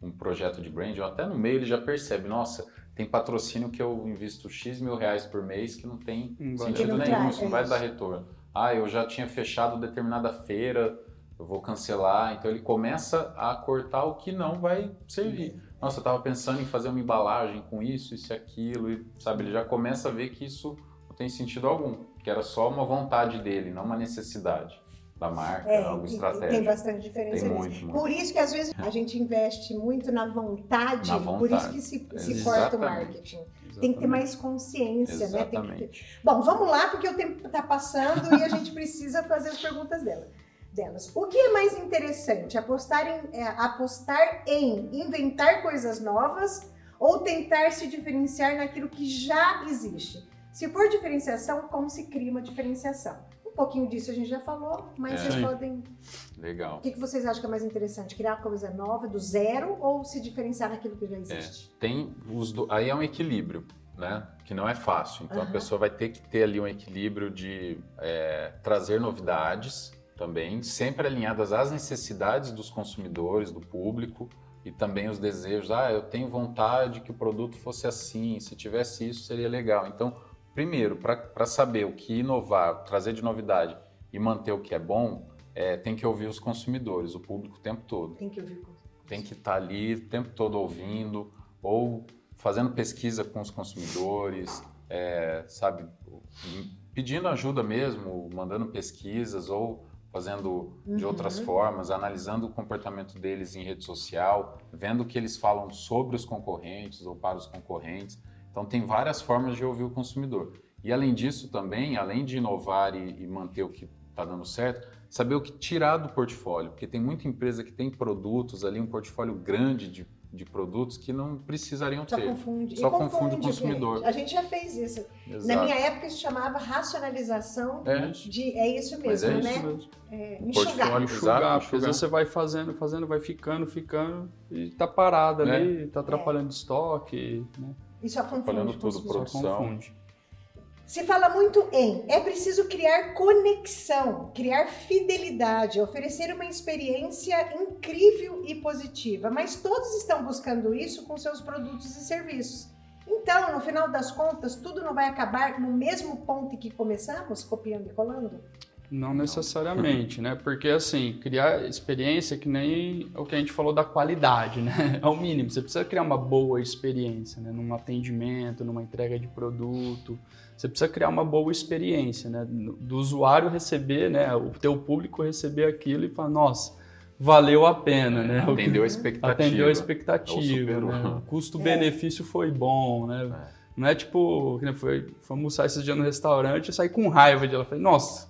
um projeto de branding, ou até no meio ele já percebe, nossa, tem patrocínio que eu invisto X mil reais por mês que não tem Não vai sentido dar. nenhum, Não isso não vai é dar retorno. Ah, eu já tinha fechado determinada feira, eu vou cancelar. Então ele começa a cortar o que não vai servir. Nossa, eu estava pensando em fazer uma embalagem com isso, isso e aquilo, e sabe, ele já começa a ver que isso não tem sentido algum, que era só uma vontade dele, não uma necessidade. Da marca, É, algo estratégico. tem bastante diferença Tem muito, muito. Por isso que às vezes a gente investe muito na vontade, Na por isso vontade. que se, se corta o exatamente. marketing. Tem que ter mais consciência, né? Tem que ter- Exatamente. Bom, vamos lá, porque o tempo está passando e a gente precisa fazer as perguntas dela, delas. O que é mais interessante? Apostar em, é, apostar em inventar coisas novas ou tentar se diferenciar naquilo que já existe? Se for diferenciação, como se cria uma diferenciação? Pouquinho disso a gente já falou, mas É. vocês Sim. podem. Legal. O que, que vocês acham que é mais interessante? Criar coisa nova do zero ou se diferenciar naquilo que já existe? Tem os do... Aí é um equilíbrio, né? Que não é fácil. Então a Aham. pessoa vai ter que ter ali um equilíbrio de é, trazer novidades também, sempre alinhadas às necessidades dos consumidores, do público e também os desejos. Ah, eu tenho vontade que o produto fosse assim, se tivesse isso seria legal. Então, primeiro, para saber o que inovar, trazer de novidade e manter o que é bom, é, tem que ouvir os consumidores, o público o tempo todo Tem que ouvir. tem que estar ali o tempo todo ouvindo ou fazendo pesquisa com os consumidores, é, sabe, pedindo ajuda mesmo, mandando pesquisas ou fazendo de Uhum. outras formas, analisando o comportamento deles em rede social, vendo o que eles falam sobre os concorrentes ou para os concorrentes. Então tem várias formas de ouvir o consumidor. E além disso também, além de inovar e, e manter o que está dando certo, saber o que tirar do portfólio, porque tem muita empresa que tem produtos ali, um portfólio grande de, de produtos que não precisariam Só ter. confunde. Só E confunde o consumidor. A gente já fez isso. Na Exato. minha época isso chamava racionalização É. de. É isso Mas é mesmo, isso né? mesmo. É, enxugar. portfólio. enxugar, Exato, porque às enxugar. vezes você vai fazendo, fazendo, vai ficando, ficando e tá parado Né? ali, tá atrapalhando estoque, né? Isso confunde. Atrapalhando tudo, Produção. confunde. Se fala muito em é preciso criar conexão, criar fidelidade, oferecer uma experiência incrível e positiva, mas todos estão buscando isso com seus produtos e serviços. Então, no final das contas, tudo não vai acabar no mesmo ponto em que começamos, copiando e colando? Não necessariamente, né? Porque assim, criar experiência é que nem o que a gente falou da qualidade, né? É o mínimo. Você precisa criar uma boa experiência, né? Num atendimento, numa entrega de produto. Você precisa criar uma boa experiência, né? Do usuário receber, né? O teu público receber aquilo e falar, nossa, valeu a pena, né? Atendeu a expectativa. Atendeu a expectativa, superou. né? O custo-benefício foi bom, né? É. Não é tipo, foi, fomos almoçar esses dias no restaurante e saí com raiva de ela. Falei, nossa,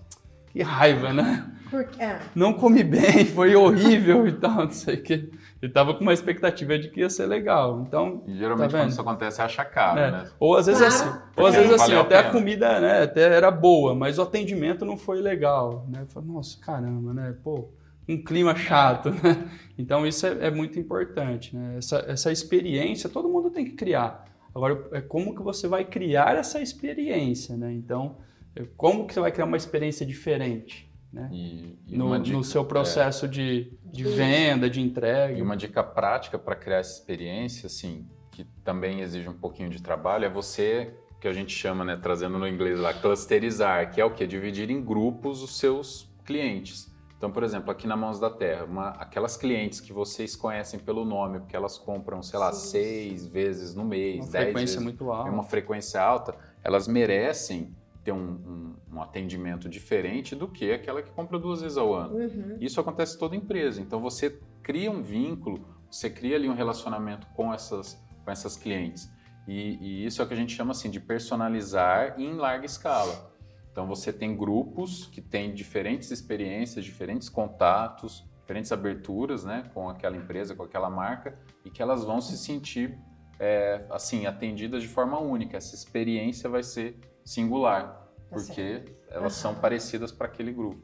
que raiva, né? Porque, ah, Não comi bem, foi horrível e tal, não sei o que. Eu tava com uma expectativa de que ia ser legal. Então, E geralmente Tá quando isso acontece, acha caro, É. né? ou às vezes Claro, assim, ou às vezes assim, a até a pena. comida, né, até era boa, mas o atendimento não foi legal, né? Eu falei, nossa, caramba, né? Pô, um clima chato, né? Então isso é, é muito importante, né? Essa, essa experiência todo mundo tem que criar. Agora, é como que você vai criar essa experiência, né? Então, é como que você vai criar uma experiência diferente, né? E, e No, uma no dica- seu processo de, de venda, de entrega. E uma dica prática para criar essa experiência, assim, que também exige um pouquinho de trabalho, é você, que a gente chama, né, trazendo no inglês lá, clusterizar, que é o quê? Dividir em grupos os seus clientes. Então, por exemplo, aqui na Mãos da Terra, uma- aquelas clientes que vocês conhecem pelo nome, porque elas compram, sei lá, Sim. seis vezes no mês, uma dez frequência vezes muito é alta. uma frequência alta, elas merecem ter um, um- um atendimento diferente do que aquela que compra duas vezes ao ano. uhum. Isso acontece em toda empresa. Então você cria um vínculo, você cria ali um relacionamento com essas, com essas clientes. E, e isso é o que a gente chama assim de personalizar em larga escala. Então você tem grupos que têm diferentes experiências, diferentes contatos, diferentes aberturas, né, com aquela empresa, com aquela marca, e que elas vão se sentir é, assim atendidas de forma única. Essa experiência vai ser singular, Tá porque elas são parecidas para aquele grupo.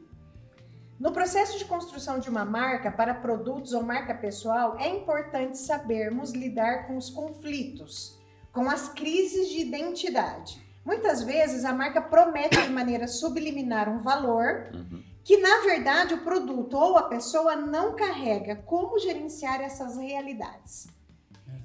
No processo de construção de uma marca para produtos ou marca pessoal, é importante sabermos lidar com os conflitos, com as crises de identidade. Muitas vezes a marca promete de maneira subliminar um valor Uhum. que, na verdade, o produto ou a pessoa não carrega. Como gerenciar essas realidades?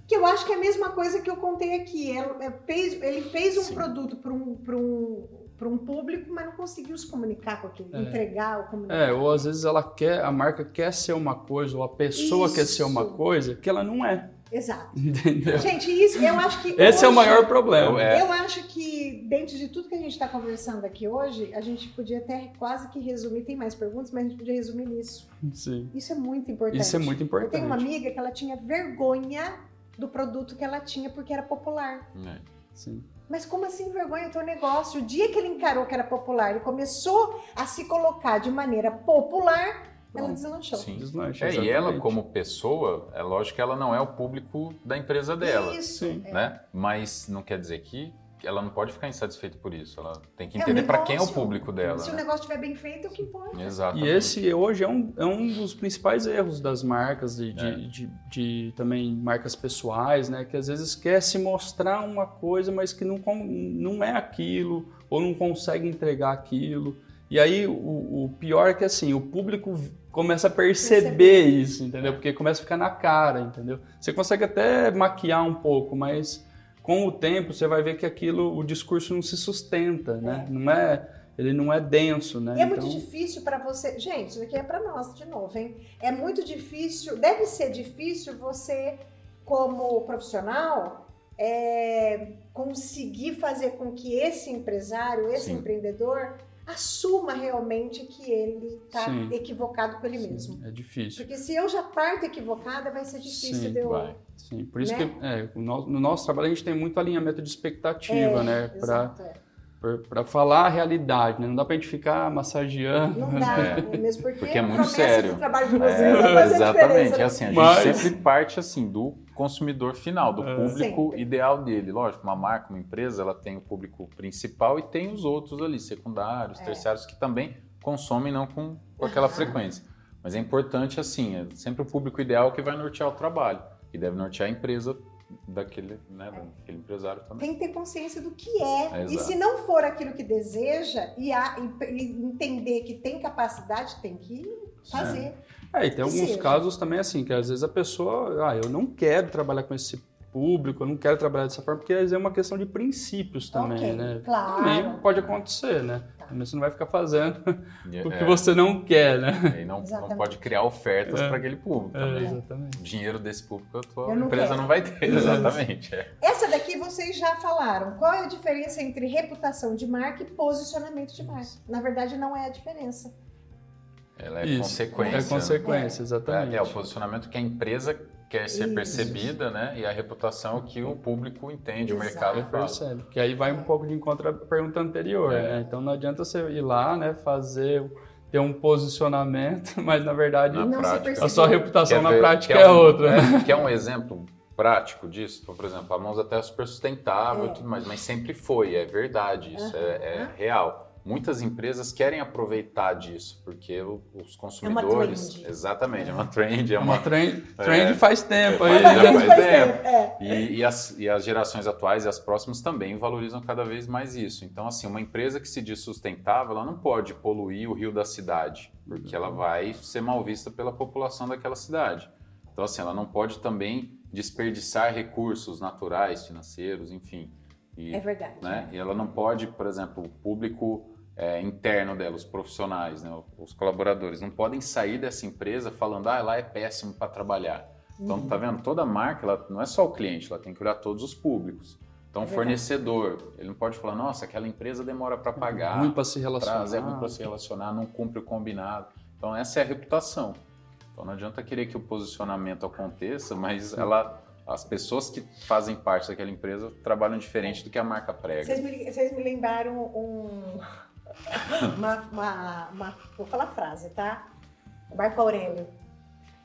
Que eu acho que é a mesma coisa que eu contei aqui. Ele é, fez, ele fez um Sim. produto para um, pra um, um público, mas não conseguiu se comunicar com aquilo, É. entregar ou comunicar. É, ou às vezes ela quer, a marca quer ser uma coisa, ou a pessoa quer ser uma Isso. coisa que ela não é. Exato. Entendeu? Gente, isso eu acho que. Esse é o hoje- maior problema. É. Eu acho que, dentro de tudo que a gente está conversando aqui hoje, a gente podia até quase que resumir. Tem mais perguntas, mas a gente podia resumir nisso. Sim. Isso é muito importante. Isso é muito Eu tenho uma importante. amiga que ela tinha vergonha do produto que ela tinha porque era popular. É. Sim. Mas como assim vergonha do teu negócio? O dia que ele encarou que era popular e começou a se colocar de maneira popular, ela Pronto. deslanchou. Sim. Deslanche, É, e ela, como pessoa, é lógico que ela não é o público da empresa dela. Isso. Sim. é. né? Mas não quer dizer que ela não pode ficar insatisfeita por isso. Ela tem que É um entender para quem é o público dela. Se o né? negócio estiver bem feito, é o que importa. Exatamente. E esse hoje é um, é um dos principais erros das marcas, de, de, É. de- de também marcas pessoais, né? Que às vezes quer se mostrar uma coisa, mas que não, não é aquilo, ou não consegue entregar aquilo. E aí o, o pior é que assim, o público começa a perceber, Perceber. isso, entendeu? Porque começa a ficar na cara, entendeu? Você consegue até maquiar um pouco, mas com o tempo você vai ver que aquilo, o discurso não se sustenta, né? Não é, ele não é denso, né? E é muito Então- difícil para você. Gente, isso aqui é para nós de novo, hein? É muito difícil, deve ser difícil você, como profissional, é, conseguir fazer com que esse empresário, esse Sim. empreendedor, assuma realmente que ele está equivocado com ele Sim, mesmo. É difícil. Porque se eu já parto equivocada, vai ser difícil Sim, de eu. vai. Sim, por isso Né? que é, o no, no nosso trabalho a gente tem muito alinhamento de expectativa, É, né? Para Exato, é. para falar a realidade, né? Não dá pra gente ficar massageando. Não dá, mesmo porque, Porque é a muito sério. do trabalho de vocês É, vai fazer exatamente. diferença. É né? assim, a gente Mas- sempre parte assim do consumidor final, do É. público Sempre. ideal dele. Lógico, uma marca, uma empresa, ela tem o público principal e tem os outros ali, secundários, É. terciários, que também consomem não com, com aquela frequência. Mas é importante assim, é sempre o público ideal que vai nortear o trabalho e deve nortear a empresa daquele, né, daquele empresário também. tem que ter consciência do que é. É, e se não for aquilo que deseja e, a- e- e entender que tem capacidade, tem que fazer. É, e tem alguns seja. casos também assim, que às vezes a pessoa, ah, eu não quero trabalhar com esse público, eu não quero trabalhar dessa forma, porque às vezes é uma questão de princípios também, Ok, né? claro. Também pode acontecer, né? Tá. Também você não vai ficar fazendo E, o que é, você não quer, né? e não, não pode criar ofertas É. para aquele público. É, também. exatamente. O dinheiro desse público a tua não empresa quero. não vai ter. Exatamente. é. Essa daqui vocês já falaram. Qual é a diferença entre reputação de marca e posicionamento de marca? Na verdade, não é a diferença. Ela é Isso, consequência. É consequência, É, exatamente. é o posicionamento que a empresa quer ser Isso. percebida, né? E a reputação é o que o público entende, o Exato. mercado fala. percebe. Que aí vai um pouco de encontro à pergunta anterior, É. né? Então não adianta você ir lá, né, fazer, ter um posicionamento, mas na verdade Na não prática. a sua reputação Quer na ver- prática quer é um- outra. né? é, quer um exemplo prático disso? Então, por exemplo, a Mãos até é super sustentável É. e tudo mais, mas sempre foi, é verdade, isso é, é real. Muitas empresas querem aproveitar disso, porque os consumidores. trend. exatamente, é uma trend, é É uma uma. trend, trend É. faz tempo Faz aí. tempo. né? faz tempo. É. E, e as, e as gerações atuais e as próximas também valorizam cada vez mais isso. Então, assim, uma empresa que se diz sustentável, ela não pode poluir o rio da cidade, porque ela vai ser mal vista pela população daquela cidade. Então, assim, ela não pode também desperdiçar recursos naturais, financeiros, enfim. E, É verdade. né? E ela não pode, por exemplo, o público é, interno dela, os profissionais, né, os colaboradores, não podem sair dessa empresa falando, ah, lá é péssimo para trabalhar. Então, Uhum. tá vendo? Toda marca, ela não é só o cliente, ela tem que olhar todos os públicos. Então, É o fornecedor, ele não pode falar, nossa, aquela empresa demora para pagar, Ruim para se relacionar. traz, é ruim para se relacionar, não cumpre o combinado. Então, essa é a reputação. Então, não adianta querer que o posicionamento aconteça, mas ela, as pessoas que fazem parte daquela empresa trabalham diferente do que a marca prega. Vocês me, vocês me lembraram um. Uma, uma- uma- Vou falar a frase, tá? Marco Aurélio.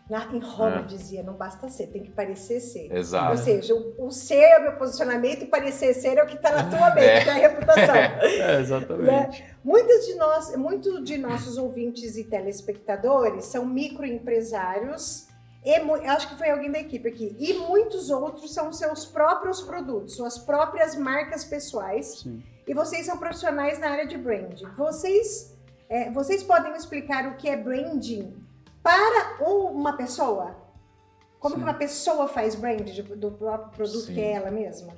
Na, em Roma É. dizia: não basta ser, tem que parecer ser. Ou Exato. seja, o, o ser é o meu posicionamento e parecer ser é o que está na tua mente, É. que é a reputação. É, exatamente. Muitos de nós, muitos de nossos ouvintes e telespectadores são microempresários. E, acho que foi alguém da equipe aqui. E muitos outros são seus próprios produtos, suas próprias marcas pessoais. Sim. E vocês são profissionais na área de branding. Vocês, é, vocês podem explicar o que é branding para uma pessoa? Como Sim. que uma pessoa faz branding do próprio produto Sim. que é ela mesma?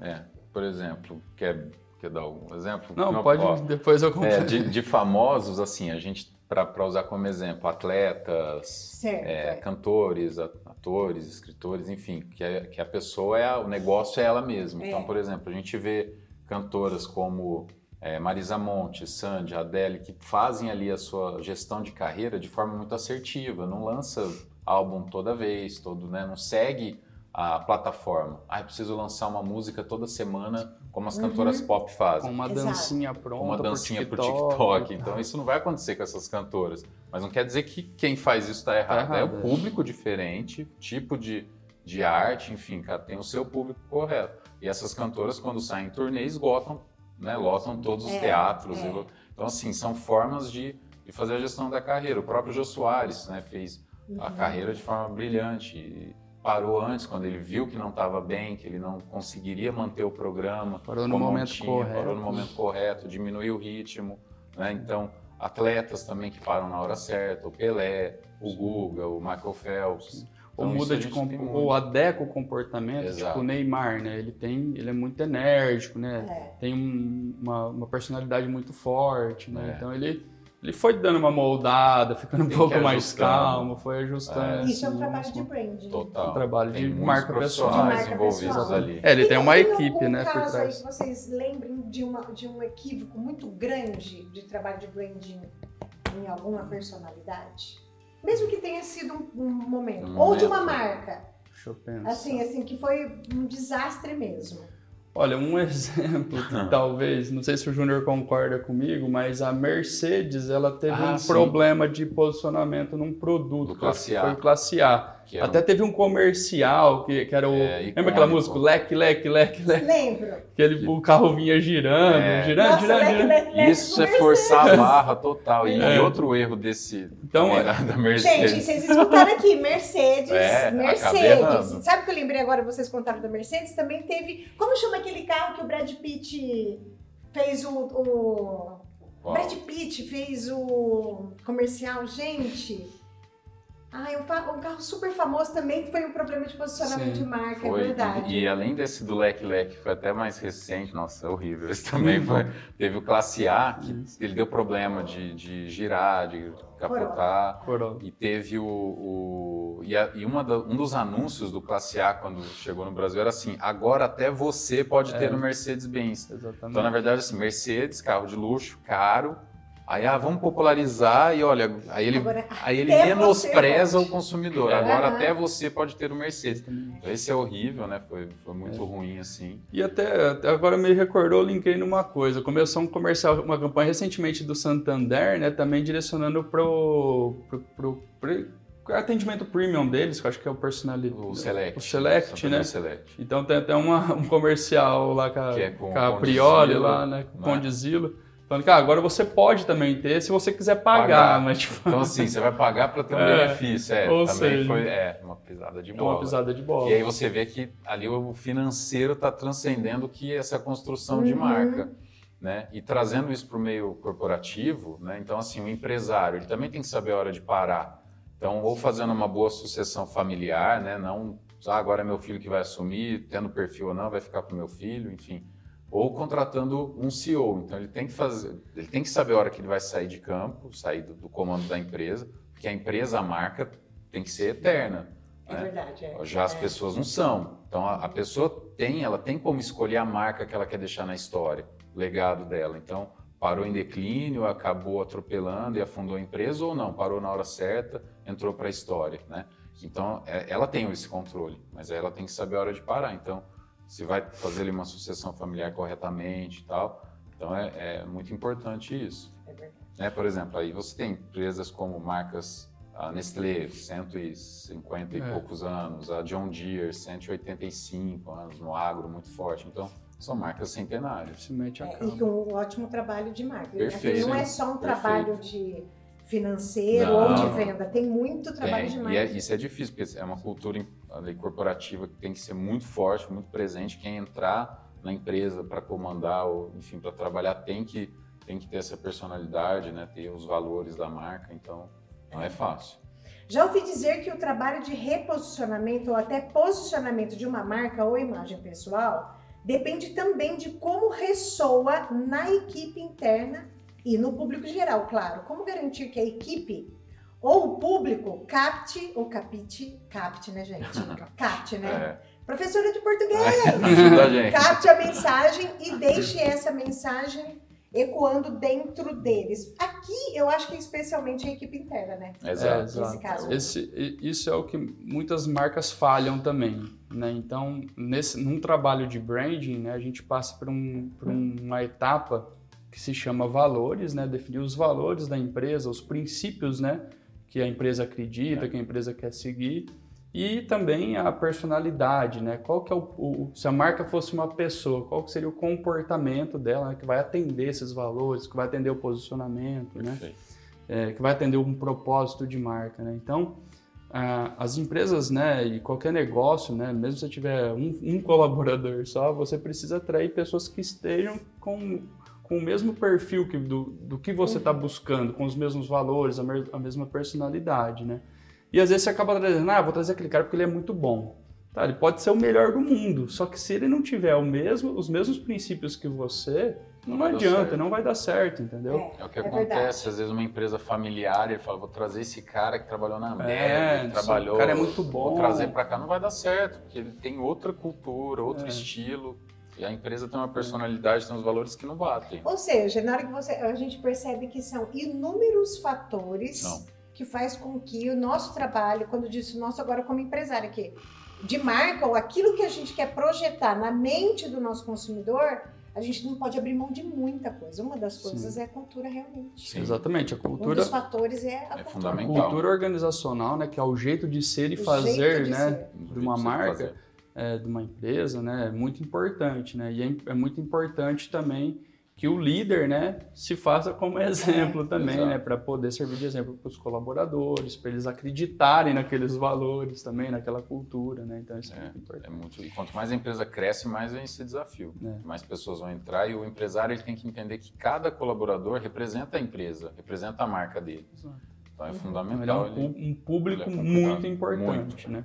É, por exemplo, quer, quer dar algum exemplo? Não, Ó, pode, ó, depois eu conto. é, de, de famosos, assim, a gente para usar como exemplo, atletas, é, cantores, atores, escritores, enfim, que, é, que a pessoa é o negócio é ela mesma. Então, é. por exemplo, a gente vê cantoras como é, Marisa Monte, Sandy, Adele, que fazem ali a sua gestão de carreira de forma muito assertiva, não lança álbum toda vez, todo, né, não segue a plataforma. Ah, eu preciso lançar uma música toda semana, como as cantoras uhum. pop fazem. Com uma Exato. dancinha pronta. Com uma dancinha pro TikTok. TikTok. Então isso não vai acontecer com essas cantoras. Mas não quer dizer que quem faz isso está errado. Tá errado. É o público diferente, tipo de, de arte, enfim, cara, tem o seu público correto. E essas cantoras, quando saem em turnê, esgotam, né, lotam todos os é, teatros. É. Então, assim, são formas de, de fazer a gestão da carreira. O próprio Jô Soares né, fez a uhum. carreira de forma brilhante parou antes, quando ele viu que não estava bem, que ele não conseguiria manter o programa. Parou no momento tinha, correto. Parou no momento correto, diminuiu o ritmo. Né? Então, atletas também que param na hora certa, o Pelé, o Guga, o Michael Phelps. Então, ou muda de comp... ou adequa o comportamento, Exato. tipo o Neymar, né? Ele tem, ele é muito enérgico, né? É. Tem um, uma, uma personalidade muito forte, né? É. Então ele ele foi dando uma moldada, ficando um Tem pouco mais calmo, foi ajustando. É. Isso é um trabalho de branding. Total. Um trabalho de marca pessoal. De marca envolvidos pessoal. ali. É, ele e tem uma equipe, né, por trás. Aí vocês lembrem de, uma, de um equívoco muito grande de trabalho de branding em alguma personalidade? Mesmo que tenha sido um, um momento. Um Ou momento. de uma marca. Deixa eu pensar. Assim, assim, que foi um desastre mesmo. Olha, um exemplo que talvez, não sei se o Júnior concorda comigo, mas a Mercedes ela teve ah, um sim. problema de posicionamento num produto. Do classe A. Foi classe A. Até um... teve um comercial que, que era o. É, lembra aquela música? Leque, leque, leque, leque. Lembro. Que ele, o carro vinha girando, é. girando, Nossa, girando, leque, girando. Leque, leque, Isso é forçar a barra total. E é. outro erro desse. Então, é, da Mercedes. Gente, vocês escutaram aqui, Mercedes. É, Mercedes. Sabe o que eu lembrei agora? Vocês contaram da Mercedes? Também teve. Como chama aquele carro que o Brad Pitt fez o. o... Brad Pitt fez o comercial, gente. Ah, um, um carro super famoso também foi um problema de posicionamento Sim, de marca, é foi. é verdade. E, e, além desse do Leque Leque, foi até mais recente, nossa, é horrível. Esse também uhum. foi. Teve o Classe A, que ele deu problema de, de girar, de capotar. Corolla. E teve o. o e, a, e uma da, um dos anúncios do Classe A, quando chegou no Brasil, era assim: agora até você pode é. ter no Mercedes-Benz. Então, na verdade, assim, Mercedes, carro de luxo, caro Aí, ah, vamos popularizar e olha, aí ele, agora, aí ele menospreza o consumidor. Agora até você pode ter o Mercedes. Então, esse é horrível, né? Foi, foi muito é. ruim assim. E até, até, agora me recordou, linkei numa coisa. Começou um comercial, uma campanha recentemente do Santander, né? Também direcionando pro, pro, pro, pro atendimento premium deles, que eu acho que é o personalidade. O Select. O Select, né? Select. Então tem até uma, um comercial lá com a, é com, com a Prioli lá, né? Com o Condizilo Falando que ah, agora você pode também ter se você quiser pagar, pagar. mas tipo... Então assim, você vai pagar para ter um é, benefício. É, ou também seja, foi é, uma pisada de bola. É uma pisada de bola. E aí você vê que ali o financeiro está transcendendo que essa construção uhum. de marca. Né? E trazendo isso para o meio corporativo, né? então assim, o empresário ele também tem que saber a hora de parar. Então, ou fazendo uma boa sucessão familiar, né? não ah, agora é meu filho que vai assumir, tendo perfil ou não, vai ficar com meu filho, enfim ou contratando um CEO. Então ele tem que fazer, ele tem que saber a hora que ele vai sair de campo, sair do, do comando da empresa, porque a empresa, a marca tem que ser eterna. É né? verdade. É. Já as é. pessoas não são. Então a, a, pessoa tem, ela tem como escolher a marca que ela quer deixar na história, o legado dela. Então parou em declínio, acabou atropelando e afundou a empresa ou não, parou na hora certa, entrou para a história, né? Então é, ela tem esse controle, mas ela tem que saber a hora de parar. Então se vai fazer ali uma sucessão familiar corretamente e tal. Então é, é muito importante isso. É verdade. Né? Por exemplo, aí você tem empresas como marcas a Nestlé, 150 e é. poucos anos, a John Deere, 185 anos no agro, muito forte. Então, são marcas centenárias. É, e com um ótimo trabalho de marketing. Perfeito, não é só um perfeito. trabalho de financeiro não, ou de venda. Tem muito trabalho tem, de marketing. E é, isso é difícil, porque é uma cultura corporativa que tem que ser muito forte, muito presente. Quem entrar na empresa para comandar ou, enfim, para trabalhar tem que, tem que ter essa personalidade, né? ter os valores da marca. Então, não é fácil. Já ouvi dizer que o trabalho de reposicionamento ou até posicionamento de uma marca ou imagem pessoal depende também de como ressoa na equipe interna E no público geral, claro. Como garantir que a equipe ou o público capte, ou capite, capte, né, gente? Capte, né? É. Professora de português! Gente. capte a mensagem e deixe essa mensagem ecoando dentro deles. Aqui, eu acho que especialmente a equipe interna, né? Exato. Nesse caso. Esse, isso é o que muitas marcas falham também, né? Então, nesse, num trabalho de branding, né, a gente passa por, um, por uma etapa que se chama valores, né? Definir os valores da empresa, os princípios, né? Que a empresa acredita, que a empresa quer seguir. E também a personalidade, né? Qual que é o, o- se a marca fosse uma pessoa, qual que seria o comportamento dela né, que vai atender esses valores, que vai atender o posicionamento, né? Perfeito. é, que vai atender um propósito de marca, né? Então, ah, as empresas, né, e qualquer negócio, né, mesmo se você tiver um, um colaborador só, você precisa atrair pessoas que estejam com, com o mesmo perfil que, do, do que você está buscando, com os mesmos valores, a, mer- a mesma personalidade, né? E às vezes você acaba trazendo, ah, vou trazer aquele cara porque ele é muito bom. Tá, ele pode ser o melhor do mundo, só que se ele não tiver o mesmo, os mesmos princípios que você, não, Não adianta, certo. não vai dar certo, entendeu? É o que É acontece, verdade. às vezes uma empresa familiar, ele fala, vou trazer esse cara que trabalhou na Ambev, É, trabalhou, cara é muito bom. vou trazer para cá, não vai dar certo, porque ele tem outra cultura, outro É. estilo, e a empresa tem uma personalidade, tem uns valores que não batem. Ou seja, na hora que você, a gente percebe que são inúmeros fatores Não. que faz com que o nosso trabalho, quando eu disse nosso agora como empresário aqui, de marca ou aquilo que a gente quer projetar na mente do nosso consumidor, a gente não pode abrir mão de muita coisa. Uma das coisas é a cultura realmente. Sim. Exatamente, a Um cultura, dos fatores é a É cultura. a fundamental. cultura organizacional, né, que é o jeito de ser e O fazer, jeito de né, ser. de uma marca, fazer. É, de uma empresa, né, é muito importante, né, e é, é muito importante também que o líder, né, se faça como exemplo também, Exato. né, para poder servir de exemplo para os colaboradores, para eles acreditarem naqueles valores também, naquela cultura, né, então isso é, É, muito importante. É muito, e quanto mais a empresa cresce, mais vem esse desafio. É. Mais pessoas vão entrar e o empresário ele tem que entender que cada colaborador representa a empresa, representa a marca dele. Exato. Então é Uhum. Então, ele é fundamental. um, ele- um público é muito importante, Muito. né.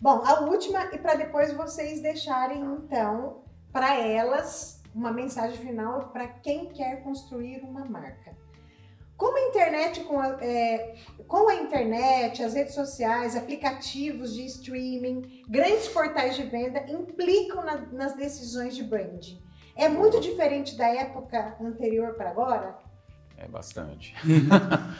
Bom, a última, e para depois vocês deixarem, então, para elas, uma mensagem final para quem quer construir uma marca. Como a internet, com a, é, com a internet, as redes sociais, aplicativos de streaming, grandes portais de venda implicam na- nas decisões de branding. É muito diferente da época anterior para agora? É bastante.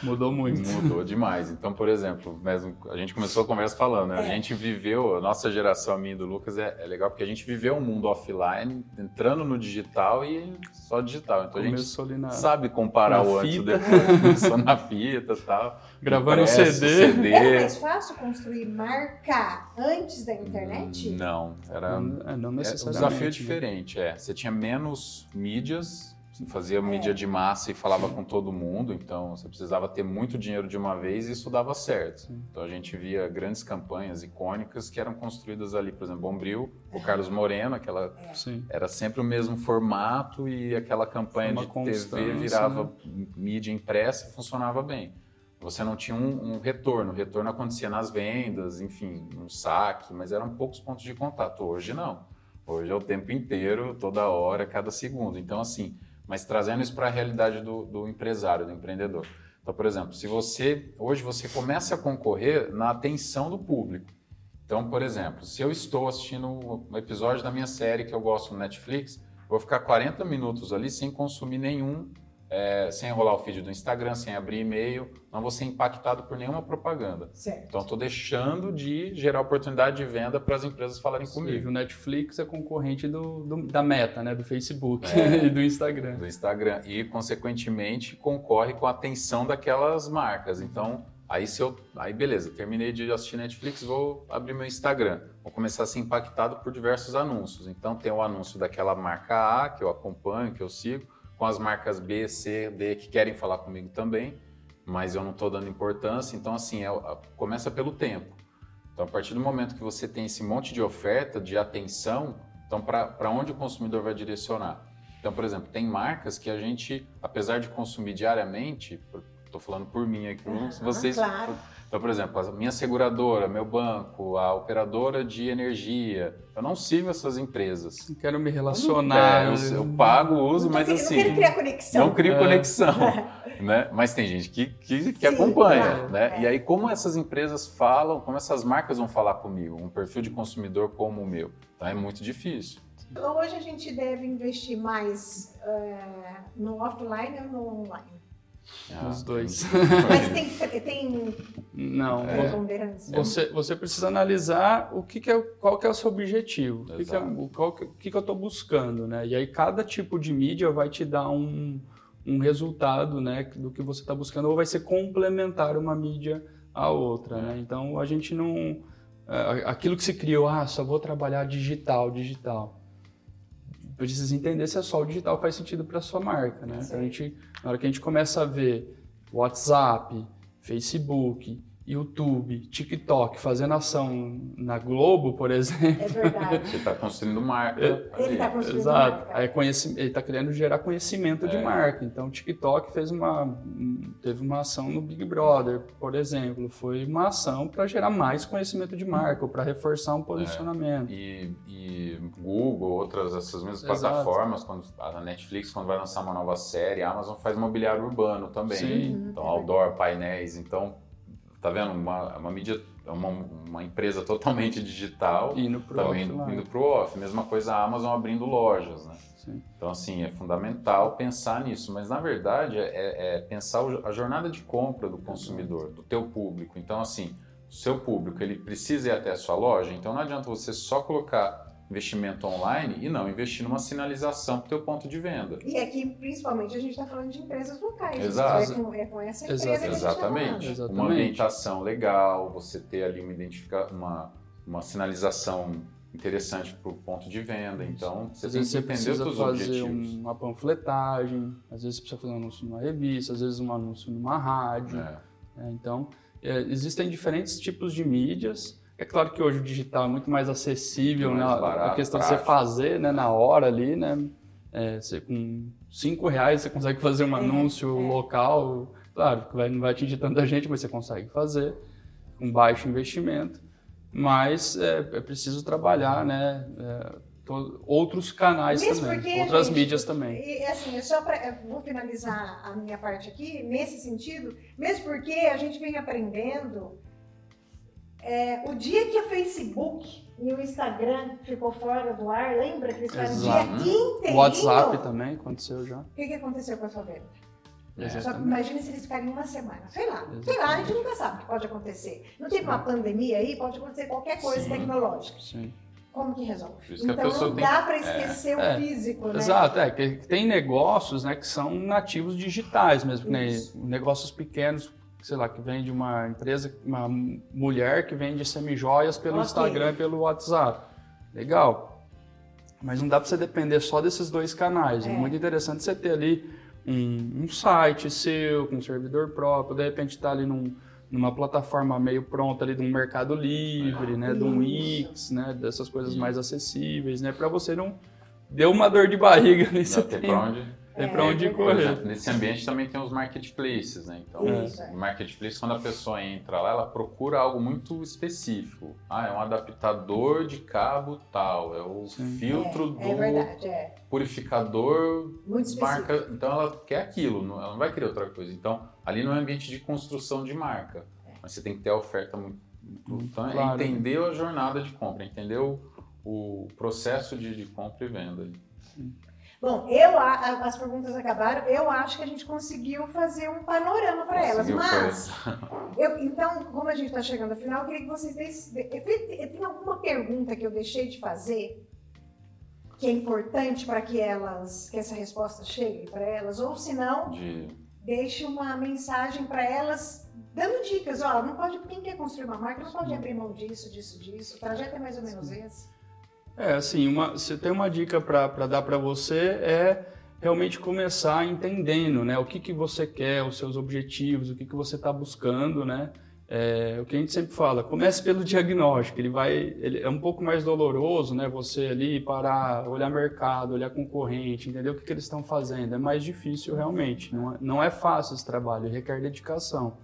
Mudou muito. Mudou demais. Então, por exemplo, mesmo, a gente começou a conversa falando, né? A É. gente viveu, a nossa geração, a minha e do Lucas, é, é legal porque a gente viveu um mundo offline, entrando no digital e só digital. Então a gente Começou ali na... sabe comparar o antes e depois. Começou na fita e tal. Gravando um Impresso, CD. Era mais fácil construir marca antes da internet? Não, era Não, é, não É, um necessariamente. desafio né? diferente, é. Você tinha menos mídias, você fazia É. mídia de massa e falava com todo mundo, então você precisava ter muito dinheiro de uma vez e isso dava certo. Sim. Então a gente via grandes campanhas icônicas que eram construídas ali, por exemplo, Bombril, o Carlos Moreno, aquela Sim. era sempre o mesmo formato e aquela campanha Uma de TV constância, virava né? mídia impressa e funcionava bem. Você não tinha um, um retorno, o retorno acontecia nas vendas, enfim, no saque, mas eram poucos pontos de contato. Hoje não. Hoje é o tempo inteiro, toda hora, cada segundo. Então, assim, mas trazendo isso para a realidade do, do empresário, do empreendedor. Então, por exemplo, se você hoje você começa a concorrer na atenção do público. Então, por exemplo, se eu estou assistindo um episódio da minha série que eu gosto no Netflix, vou ficar 40 minutos ali sem consumir nenhum, é, sem rolar o feed do Instagram, sem abrir e-mail, não vou ser impactado por nenhuma propaganda. Certo. Então, estou deixando de gerar oportunidade de venda para as empresas falarem E comigo. o Netflix é concorrente do, do- da Meta, né? Do Facebook É. e do Instagram. do Instagram e consequentemente concorre com a atenção daquelas marcas. Então, aí se eu, aí beleza, terminei de assistir Netflix, vou abrir meu Instagram, vou começar a ser impactado por diversos anúncios. Então tem o anúncio daquela marca A que eu acompanho, que eu sigo, com as marcas B, C, D que querem falar comigo também, mas eu não estou dando importância. Então assim, é, começa pelo tempo. Então a partir do momento que você tem esse monte de oferta, de atenção, então para onde o consumidor vai direcionar? Então, por exemplo, tem marcas que a gente, apesar de consumir diariamente, estou falando por mim aqui, Aham, vocês. claro. Então, por exemplo, a minha seguradora, meu banco, a operadora de energia, eu não sigo essas empresas. Não quero me relacionar. É, eu, eu pago, uso, Não mas assim. Não quero criar conexão. Não crio É. conexão, né? Mas tem gente que, que, que Sim, acompanha, claro, né? é. E aí, como essas empresas falam, como essas marcas vão falar comigo, um perfil de consumidor como o meu, tá? É muito difícil. Hoje a gente deve investir mais é, no offline ou no online? Os dois. Mas tem, tem Não, É. preponderância. Você, você precisa analisar o que, que é, qual que é o seu objetivo, o que, que, é, o, qual que, o que, que eu estou buscando, né? E aí cada tipo de mídia vai te dar um, um resultado, né, do que você está buscando, ou vai ser complementar uma mídia à outra, É. né? Então a gente não, é, aquilo que se criou, ah, só vou trabalhar digital, digital. Precisa entender se é só o digital faz sentido para sua marca, né? Então a gente, na hora que a gente começa a ver WhatsApp, Facebook, YouTube, TikTok fazendo ação na Globo, por exemplo. É verdade. Você está construindo marca. Ele ali. está construindo Exato. marca. Aí conheci- ele está querendo gerar conhecimento de É. marca. Então, o TikTok fez uma, teve uma ação no Big Brother, por exemplo. Foi uma ação para gerar mais conhecimento de marca, ou para reforçar um posicionamento. E, e Google, outras essas mesmas Exato. plataformas, quando a Netflix quando vai lançar uma nova série, a Amazon faz mobiliário urbano também. Sim. Uhum. Então outdoor, painéis, então tá vendo uma, uma mídia, uma, uma empresa totalmente digital, Indo pro também offline. indo pro off. Mesma coisa a Amazon abrindo lojas, né? Sim. Então, assim, é fundamental pensar nisso, mas na verdade é, é pensar o- a jornada de compra do consumidor, do teu público. Então, assim, o seu público, ele precisa ir até a sua loja, então não adianta você só colocar investimento online e não investir numa sinalização para o teu ponto de venda. E aqui, principalmente, a gente está falando de empresas locais. Exato. É com, é com essa empresa Exato. que a gente tá Exatamente. Exatamente. Uma ambientação legal, você ter ali uma, identifica uma, uma sinalização interessante para o ponto de venda. Então, você Às tem vezes que você entender os precisa seus fazer objetivos. uma panfletagem, às vezes você precisa fazer um anúncio numa revista, às vezes um anúncio numa rádio. É. né? Então, é, existem diferentes tipos de mídias. É claro que hoje o digital é muito mais acessível, Muito né? mais a barato, questão de prático. você fazer né, na hora ali, né? É, você, com cinco reais você consegue fazer um É, anúncio é. local. Claro, vai- não vai atingir tanta gente, mas você consegue fazer com baixo investimento. Mas é, é preciso trabalhar, né? é, to- outros canais Mesmo também, outras gente, mídias também. E assim, só para vou finalizar a minha parte aqui nesse sentido, mesmo porque a gente vem aprendendo é, o dia que o Facebook e o Instagram ficou fora do ar, lembra que eles ficaram o dia Exato. inteirinho? O WhatsApp também aconteceu já. O que, que aconteceu com a sua venda? É. Só Exatamente. imagina se eles ficarem uma semana. Sei lá. Sei lá, a gente nunca sabe o que pode acontecer. Não teve uma pandemia aí, pode acontecer qualquer coisa Sim. tecnológica. Sim. Como que resolve? Que Então não tem- dá para esquecer o É. físico, né? Exato, é que tem negócios né, que são nativos digitais mesmo, Isso. negócios pequenos, sei lá, que vende uma empresa, uma mulher que vende semijoias pelo Ok. Instagram e pelo WhatsApp. Legal. Mas não dá para você depender só desses dois canais. É, É. muito interessante você ter ali um, um site seu, com um servidor próprio, de repente estar ali num- numa plataforma meio pronta ali de um Mercado Livre, né, de um. Wix, né, dessas coisas mais acessíveis, né, para você não deu uma dor de barriga ali, você tem onde. Tem É, pra onde é correr. exemplo, nesse ambiente também tem os marketplaces, né? Então, é. marketplace, quando a pessoa entra lá, ela procura algo muito específico. Ah, é um adaptador de cabo tal, é o Sim. filtro é, é do verdade, é. purificador Muito específico. marca. Então, ela quer aquilo, não- ela não vai querer outra coisa. Então, ali não é ambiente de construção de marca, mas você tem que ter a oferta muito. então, Claro. é entender a jornada de compra, entender o, o processo de, de compra e venda. Bom, eu, a- as perguntas acabaram. Eu acho que a gente conseguiu fazer um panorama para elas. Mas, eu- então, como a gente está chegando ao final, eu queria que vocês dessem. Tem alguma pergunta que eu deixei de fazer que é importante para que elas, que essa resposta chegue para elas? Ou se não, De, deixe uma mensagem para elas dando dicas. Ó, não pode, quem quer construir uma marca não pode abrir mão disso, disso, disso. O trajeto é mais ou menos esse. É, assim, uma, se tem uma dica para dar para você é realmente começar entendendo, né, o que, que você quer, os seus objetivos, o que, que você está buscando, né, é, o que a gente sempre fala, comece pelo diagnóstico, ele vai, ele é um pouco mais doloroso, né? Você ali parar, olhar mercado, olhar concorrente, entender o que, que eles estão fazendo, é mais difícil realmente, não é, não é fácil esse trabalho, requer dedicação.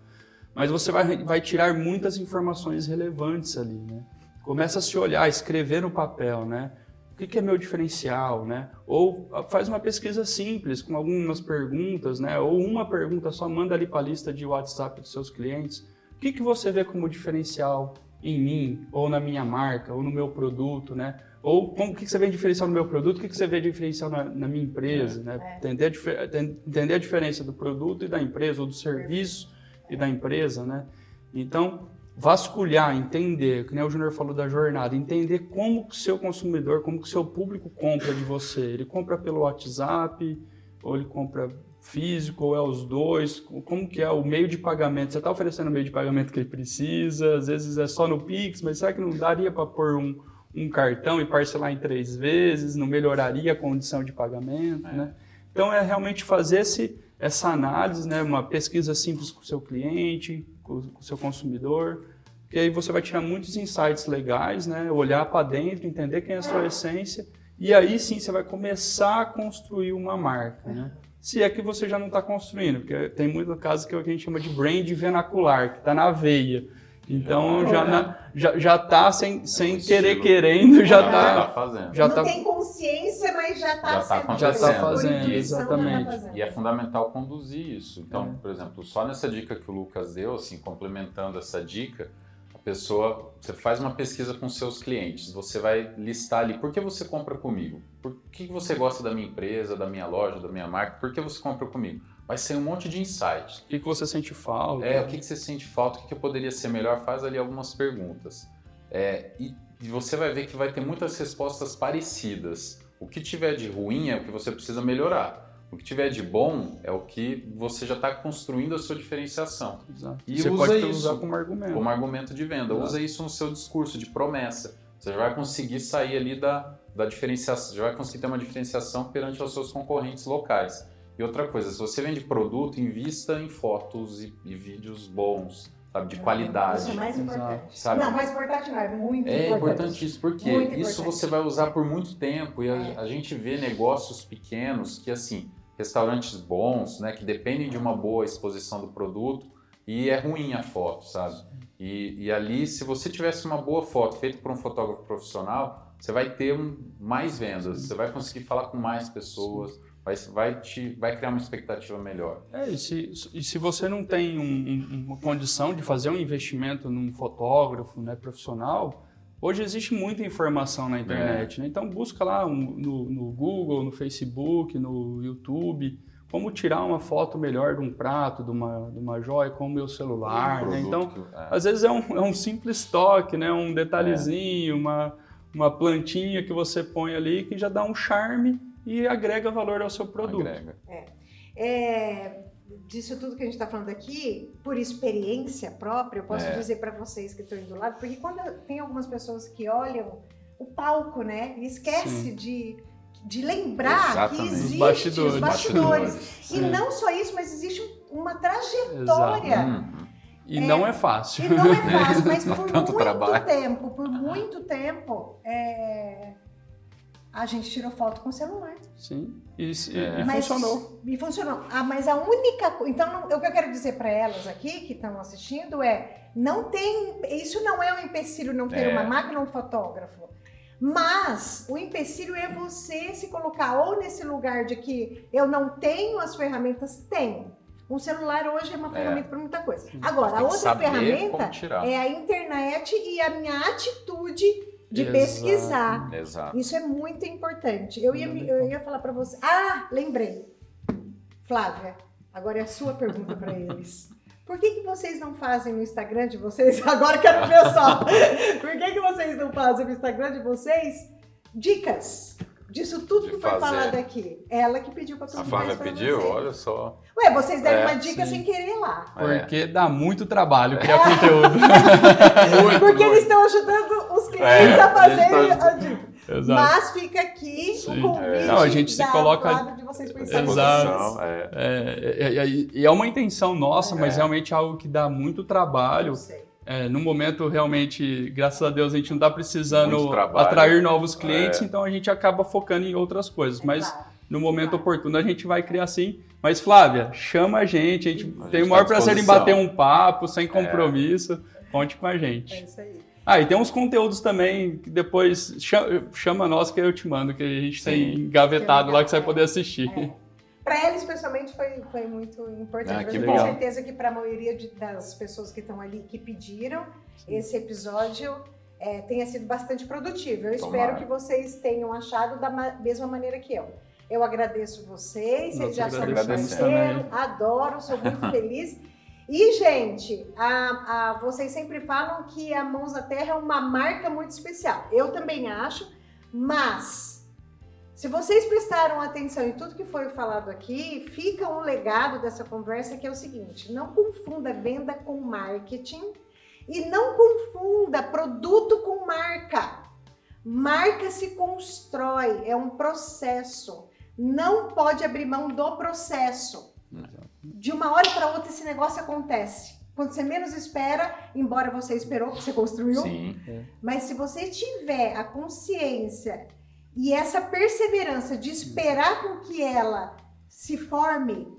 Mas você vai, vai tirar muitas informações relevantes ali, né? Começa a se olhar, escrever no papel, né? O que, que é meu diferencial, né? Ou faz uma pesquisa simples com algumas perguntas, né? Ou uma pergunta só, manda ali para a lista de WhatsApp dos seus clientes o que, que você vê como diferencial em mim, ou na minha marca, ou no meu produto, né? Ou como, o que, que você vê diferencial no meu produto, o que, que você vê diferencial na, na minha empresa, é, né? É. Entender, a, entender a diferença do produto e da empresa, ou do serviço e da empresa, né? Então, vasculhar, entender, que nem o Júnior falou da jornada, entender como que o seu consumidor, como que o seu público compra de você. Ele compra pelo WhatsApp, ou ele compra físico ou é os dois? Como que é o meio de pagamento? Você está oferecendo o meio de pagamento que ele precisa? Às vezes é só no Pix, mas será que não daria para pôr um, um cartão e parcelar em três vezes? Não melhoraria a condição de pagamento, é. né? Então é realmente fazer esse, essa análise, né? Uma pesquisa simples com o seu cliente, com o seu consumidor, que aí você vai tirar muitos insights legais, né? Olhar para dentro, entender quem é a sua essência e aí sim você vai começar a construir uma marca, né? se é que você já não está construindo, porque tem muitos casos que a gente chama de brand vernacular, que está na veia. Então já, na, já, já tá sem, sem é um querer querendo, já está tá fazendo. Já não tá, tem consciência, mas já está já tá já tá fazendo, exatamente. E é fundamental conduzir isso. Então, é. por exemplo, só nessa dica que o Lucas deu, assim, complementando essa dica, pessoa, você faz uma pesquisa com seus clientes, você vai listar ali por que você compra comigo, por que você gosta da minha empresa, da minha loja, da minha marca, por que você compra comigo. Vai ser um monte de insights. O que, que você sente falta? É, o que, que você sente falta, o que, que poderia ser melhor, faz ali algumas perguntas. É, e, e você vai ver que vai ter muitas respostas parecidas. O que tiver de ruim é o que você precisa melhorar. O que tiver de bom é o que você já está construindo a sua diferenciação. Exato. E você usa pode isso usar como argumento. Como argumento de venda. Exato. Usa isso no seu discurso de promessa. Você já vai conseguir sair ali da, da diferenciação, já vai conseguir ter uma diferenciação perante os seus concorrentes locais. E outra coisa, se você vende produto, invista em fotos e, e vídeos bons, sabe, de qualidade. Isso é mais importante. Sabe? Não, mais importante não, é muito é importante. É importantíssimo, porque muito isso importante. você vai usar por muito tempo e a, é. a gente vê negócios pequenos que, assim, restaurantes bons, né, que dependem de uma boa exposição do produto e é ruim a foto, sabe? E, e ali, se você tivesse uma boa foto feita por um fotógrafo profissional, você vai ter um, mais vendas, você vai conseguir falar com mais pessoas, vai, vai, te, vai criar uma expectativa melhor. É, e se, e se você não tem um, um, uma condição de fazer um investimento num fotógrafo né, profissional, Hoje existe muita informação na internet, é. né? então busca lá no, no, Google, no Facebook, no YouTube, como tirar uma foto melhor de um prato, de uma, de uma joia com o meu celular. Um né? Então, é. às vezes é um, é um, simples toque, né? um detalhezinho, é. uma, uma plantinha que você põe ali que já dá um charme e agrega valor ao seu produto. Agrega. É. é disso tudo que a gente está falando aqui, por experiência própria, eu posso é. dizer para vocês que estão indo do lado, porque quando tem algumas pessoas que olham o palco, né, e esquece de, de lembrar Exatamente. que existe os bastidores. Os bastidores. E não só isso, mas existe uma trajetória. Uhum. E é, não é fácil. E não é fácil, mas por muito trabalho. tempo, por muito tempo, é, a gente tirou foto com o celular. Sim. E, e, é. e funcionou. E funcionou. Ah, mas a única coisa. Então, o que eu quero dizer para elas aqui que estão assistindo é: não tem. Isso não é um empecilho não ter é. uma máquina ou um fotógrafo. Mas o empecilho é você se colocar ou nesse lugar de que eu não tenho as ferramentas, tenho. Um celular hoje é uma é. ferramenta é. para muita coisa. Agora, a outra ferramenta é a internet e a minha atitude de Exato. pesquisar. Exato. Isso é muito importante. Eu ia, eu ia falar para você. Ah, lembrei. Flávia, agora é a sua pergunta para eles. Por que, que vocês não fazem no Instagram de vocês? Agora quero ver só. Por que, que vocês não fazem no Instagram de vocês dicas? Disso tudo que foi falado aqui. Ela que pediu para tudo A Flávia pediu? Você. Olha só. Ué, vocês deram é, uma dica sim. sem querer lá. Porque é. dá muito trabalho criar é. conteúdo. muito, Porque muito. eles estão ajudando os clientes é, a fazerem a, tá... a dica. Exato. Mas fica aqui Sim. o convite é. Não, a gente se coloca de vocês Exato. É. É, é, é, uma intenção nossa, mas é. realmente é algo que dá muito trabalho. É, no momento, realmente, graças a Deus, a gente não está precisando atrair novos clientes, é. então a gente acaba focando em outras coisas. mas claro. no momento claro. oportuno a gente vai criar sim. Mas, Flávia, chama a gente, a gente a tem gente o maior tá prazer em bater um papo, sem compromisso. Conte com a gente. É isso aí. Ah, e tem uns conteúdos também que depois chama nós que eu te mando, que a gente Sim. tem engavetado lá que você vai poder assistir. Para eles, especialmente, foi, foi muito importante. Ah, eu tenho certeza que para a maioria de, das pessoas que estão ali que pediram Sim. esse episódio é, tenha sido bastante produtivo. Eu Tomara. espero que vocês tenham achado da mesma maneira que eu. Eu agradeço vocês, vocês já são parceiro, adoro, sou muito feliz. E, gente, a, a, vocês sempre falam que a Mãos da Terra é uma marca muito especial. Eu também acho, mas se vocês prestaram atenção em tudo que foi falado aqui, fica um legado dessa conversa que é o seguinte: não confunda venda com marketing e não confunda produto com marca. Marca se constrói, é um processo. Não pode abrir mão do processo. De uma hora para outra esse negócio acontece. Quando você menos espera, embora você esperou, que você construiu. Sim. É. Mas se você tiver a consciência e essa perseverança de esperar com que ela se forme,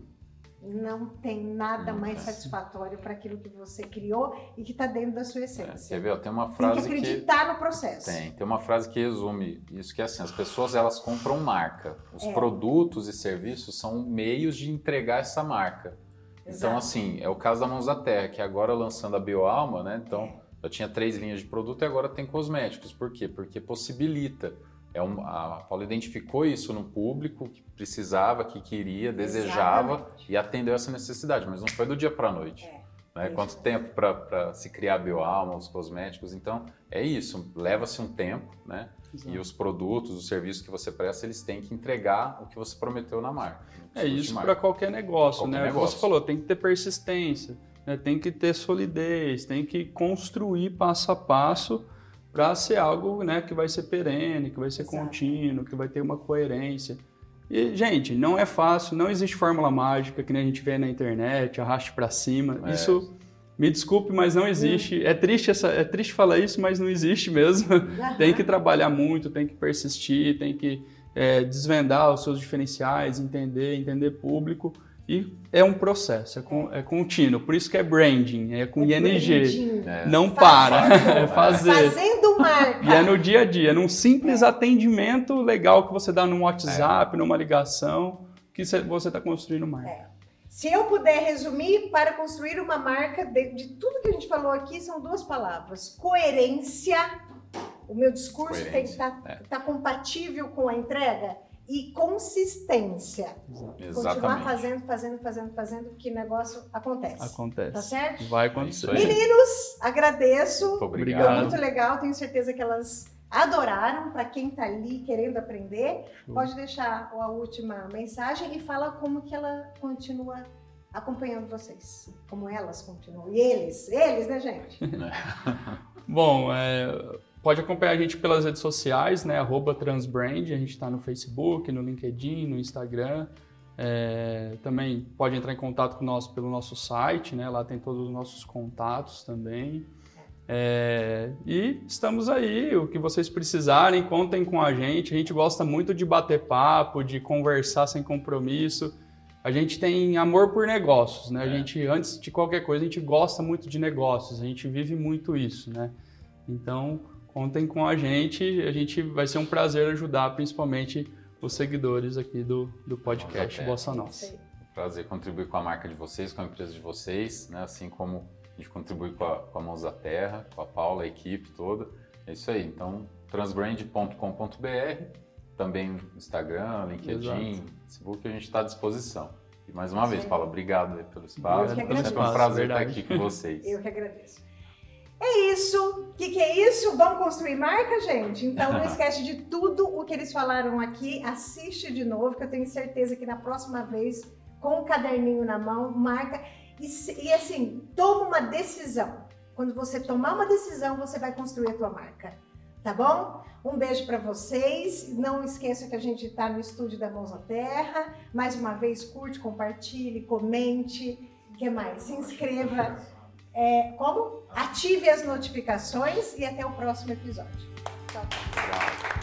não tem nada não, mais satisfatório para aquilo que você criou e que está dentro da sua essência. É, quer ver? Tem uma frase tem que acreditar que... no processo. Tem, tem uma frase que resume isso que é assim, as pessoas elas compram marca. Os é. produtos e serviços são meios de entregar essa marca. Então, Exato. Então assim, é o caso da Mãos da Terra, que agora lançando a Bioalma, né? Então, é. eu tinha três linhas de produto e agora tem cosméticos. Por quê? Porque possibilita é um, a Paula identificou isso no público que precisava, que queria, desejava Exatamente. e atendeu essa necessidade, mas não foi do dia para a noite. É. Né? Quanto tempo para se criar a bioalma, os cosméticos? Então, é isso, leva-se um tempo, né? E os produtos, os serviços que você presta, eles têm que entregar o que você prometeu na marca. É isso para qualquer negócio, qualquer né? Negócio. Você falou, tem que ter persistência, né? tem que ter solidez, tem que construir passo a passo para ser algo né, que vai ser perene, que vai ser Exato. contínuo, que vai ter uma coerência. E, gente, não é fácil, não existe fórmula mágica que nem a gente vê na internet, arraste para cima. É. Isso, me desculpe, mas não existe. É triste, essa, é triste falar isso, mas não existe mesmo. tem que trabalhar muito, tem que persistir, tem que é, desvendar os seus diferenciais, entender, entender público. E é um processo, é, com, é contínuo. Por isso que é branding, é com é ING. É. Não para, é fazer. Fazendo marca. E é no dia a dia, num simples é. atendimento legal que você dá num WhatsApp, é. numa ligação, que você está construindo marca. É. Se eu puder resumir, para construir uma marca, de, de, tudo que a gente falou aqui, são duas palavras: coerência. O meu discurso coerência. tem que estar tá, tá compatível com a entrega e consistência. Exatamente. Continuar fazendo, fazendo, fazendo, fazendo, que negócio acontece. Acontece. Tá certo? Vai acontecer. Meninos, agradeço. Muito obrigado. Foi muito legal, tenho certeza que elas adoraram. Para quem está ali querendo aprender, pode deixar a última mensagem e fala como que ela continua acompanhando vocês, como elas continuam. E eles, eles, né, gente? Bom, é, Pode acompanhar a gente pelas redes sociais, né? Arroba Transbrand, a gente está no Facebook, no LinkedIn, no Instagram. É, também pode entrar em contato com nós pelo nosso site, né? Lá tem todos os nossos contatos também. É, e estamos aí, o que vocês precisarem, contem com a gente. A gente gosta muito de bater papo, de conversar sem compromisso. A gente tem amor por negócios, né? A é. gente, antes de qualquer coisa, a gente gosta muito de negócios, a gente vive muito isso, né? Então, contem com a gente. A gente vai ser um prazer ajudar, principalmente os seguidores aqui do, do podcast Bossa Nossa. Prazer contribuir com a marca de vocês, com a empresa de vocês, né? assim como a gente contribui com a, com a Mãos da Terra, com a Paula, a equipe toda. É isso aí. Então, transbrand.com.br, também Instagram, LinkedIn, Exato. Facebook, a gente está à disposição. E mais uma vez, Paula, obrigado pelo espaço. É sempre um prazer estar aqui com vocês. Eu que agradeço. É isso. O que, que, é isso? Vamos construir marca, gente? Então não esquece de tudo o que eles falaram aqui. Assiste de novo, que eu tenho certeza que na próxima vez, com o caderninho na mão, marca. E, e assim, toma uma decisão. Quando você tomar uma decisão, você vai construir a tua marca. Tá bom? Um beijo para vocês. Não esqueça que a gente está no estúdio da Mãos à Terra. Mais uma vez, curte, compartilhe, comente. O que mais? Se inscreva. É, como? Ative as notificações e até o próximo episódio. Tchau. tchau.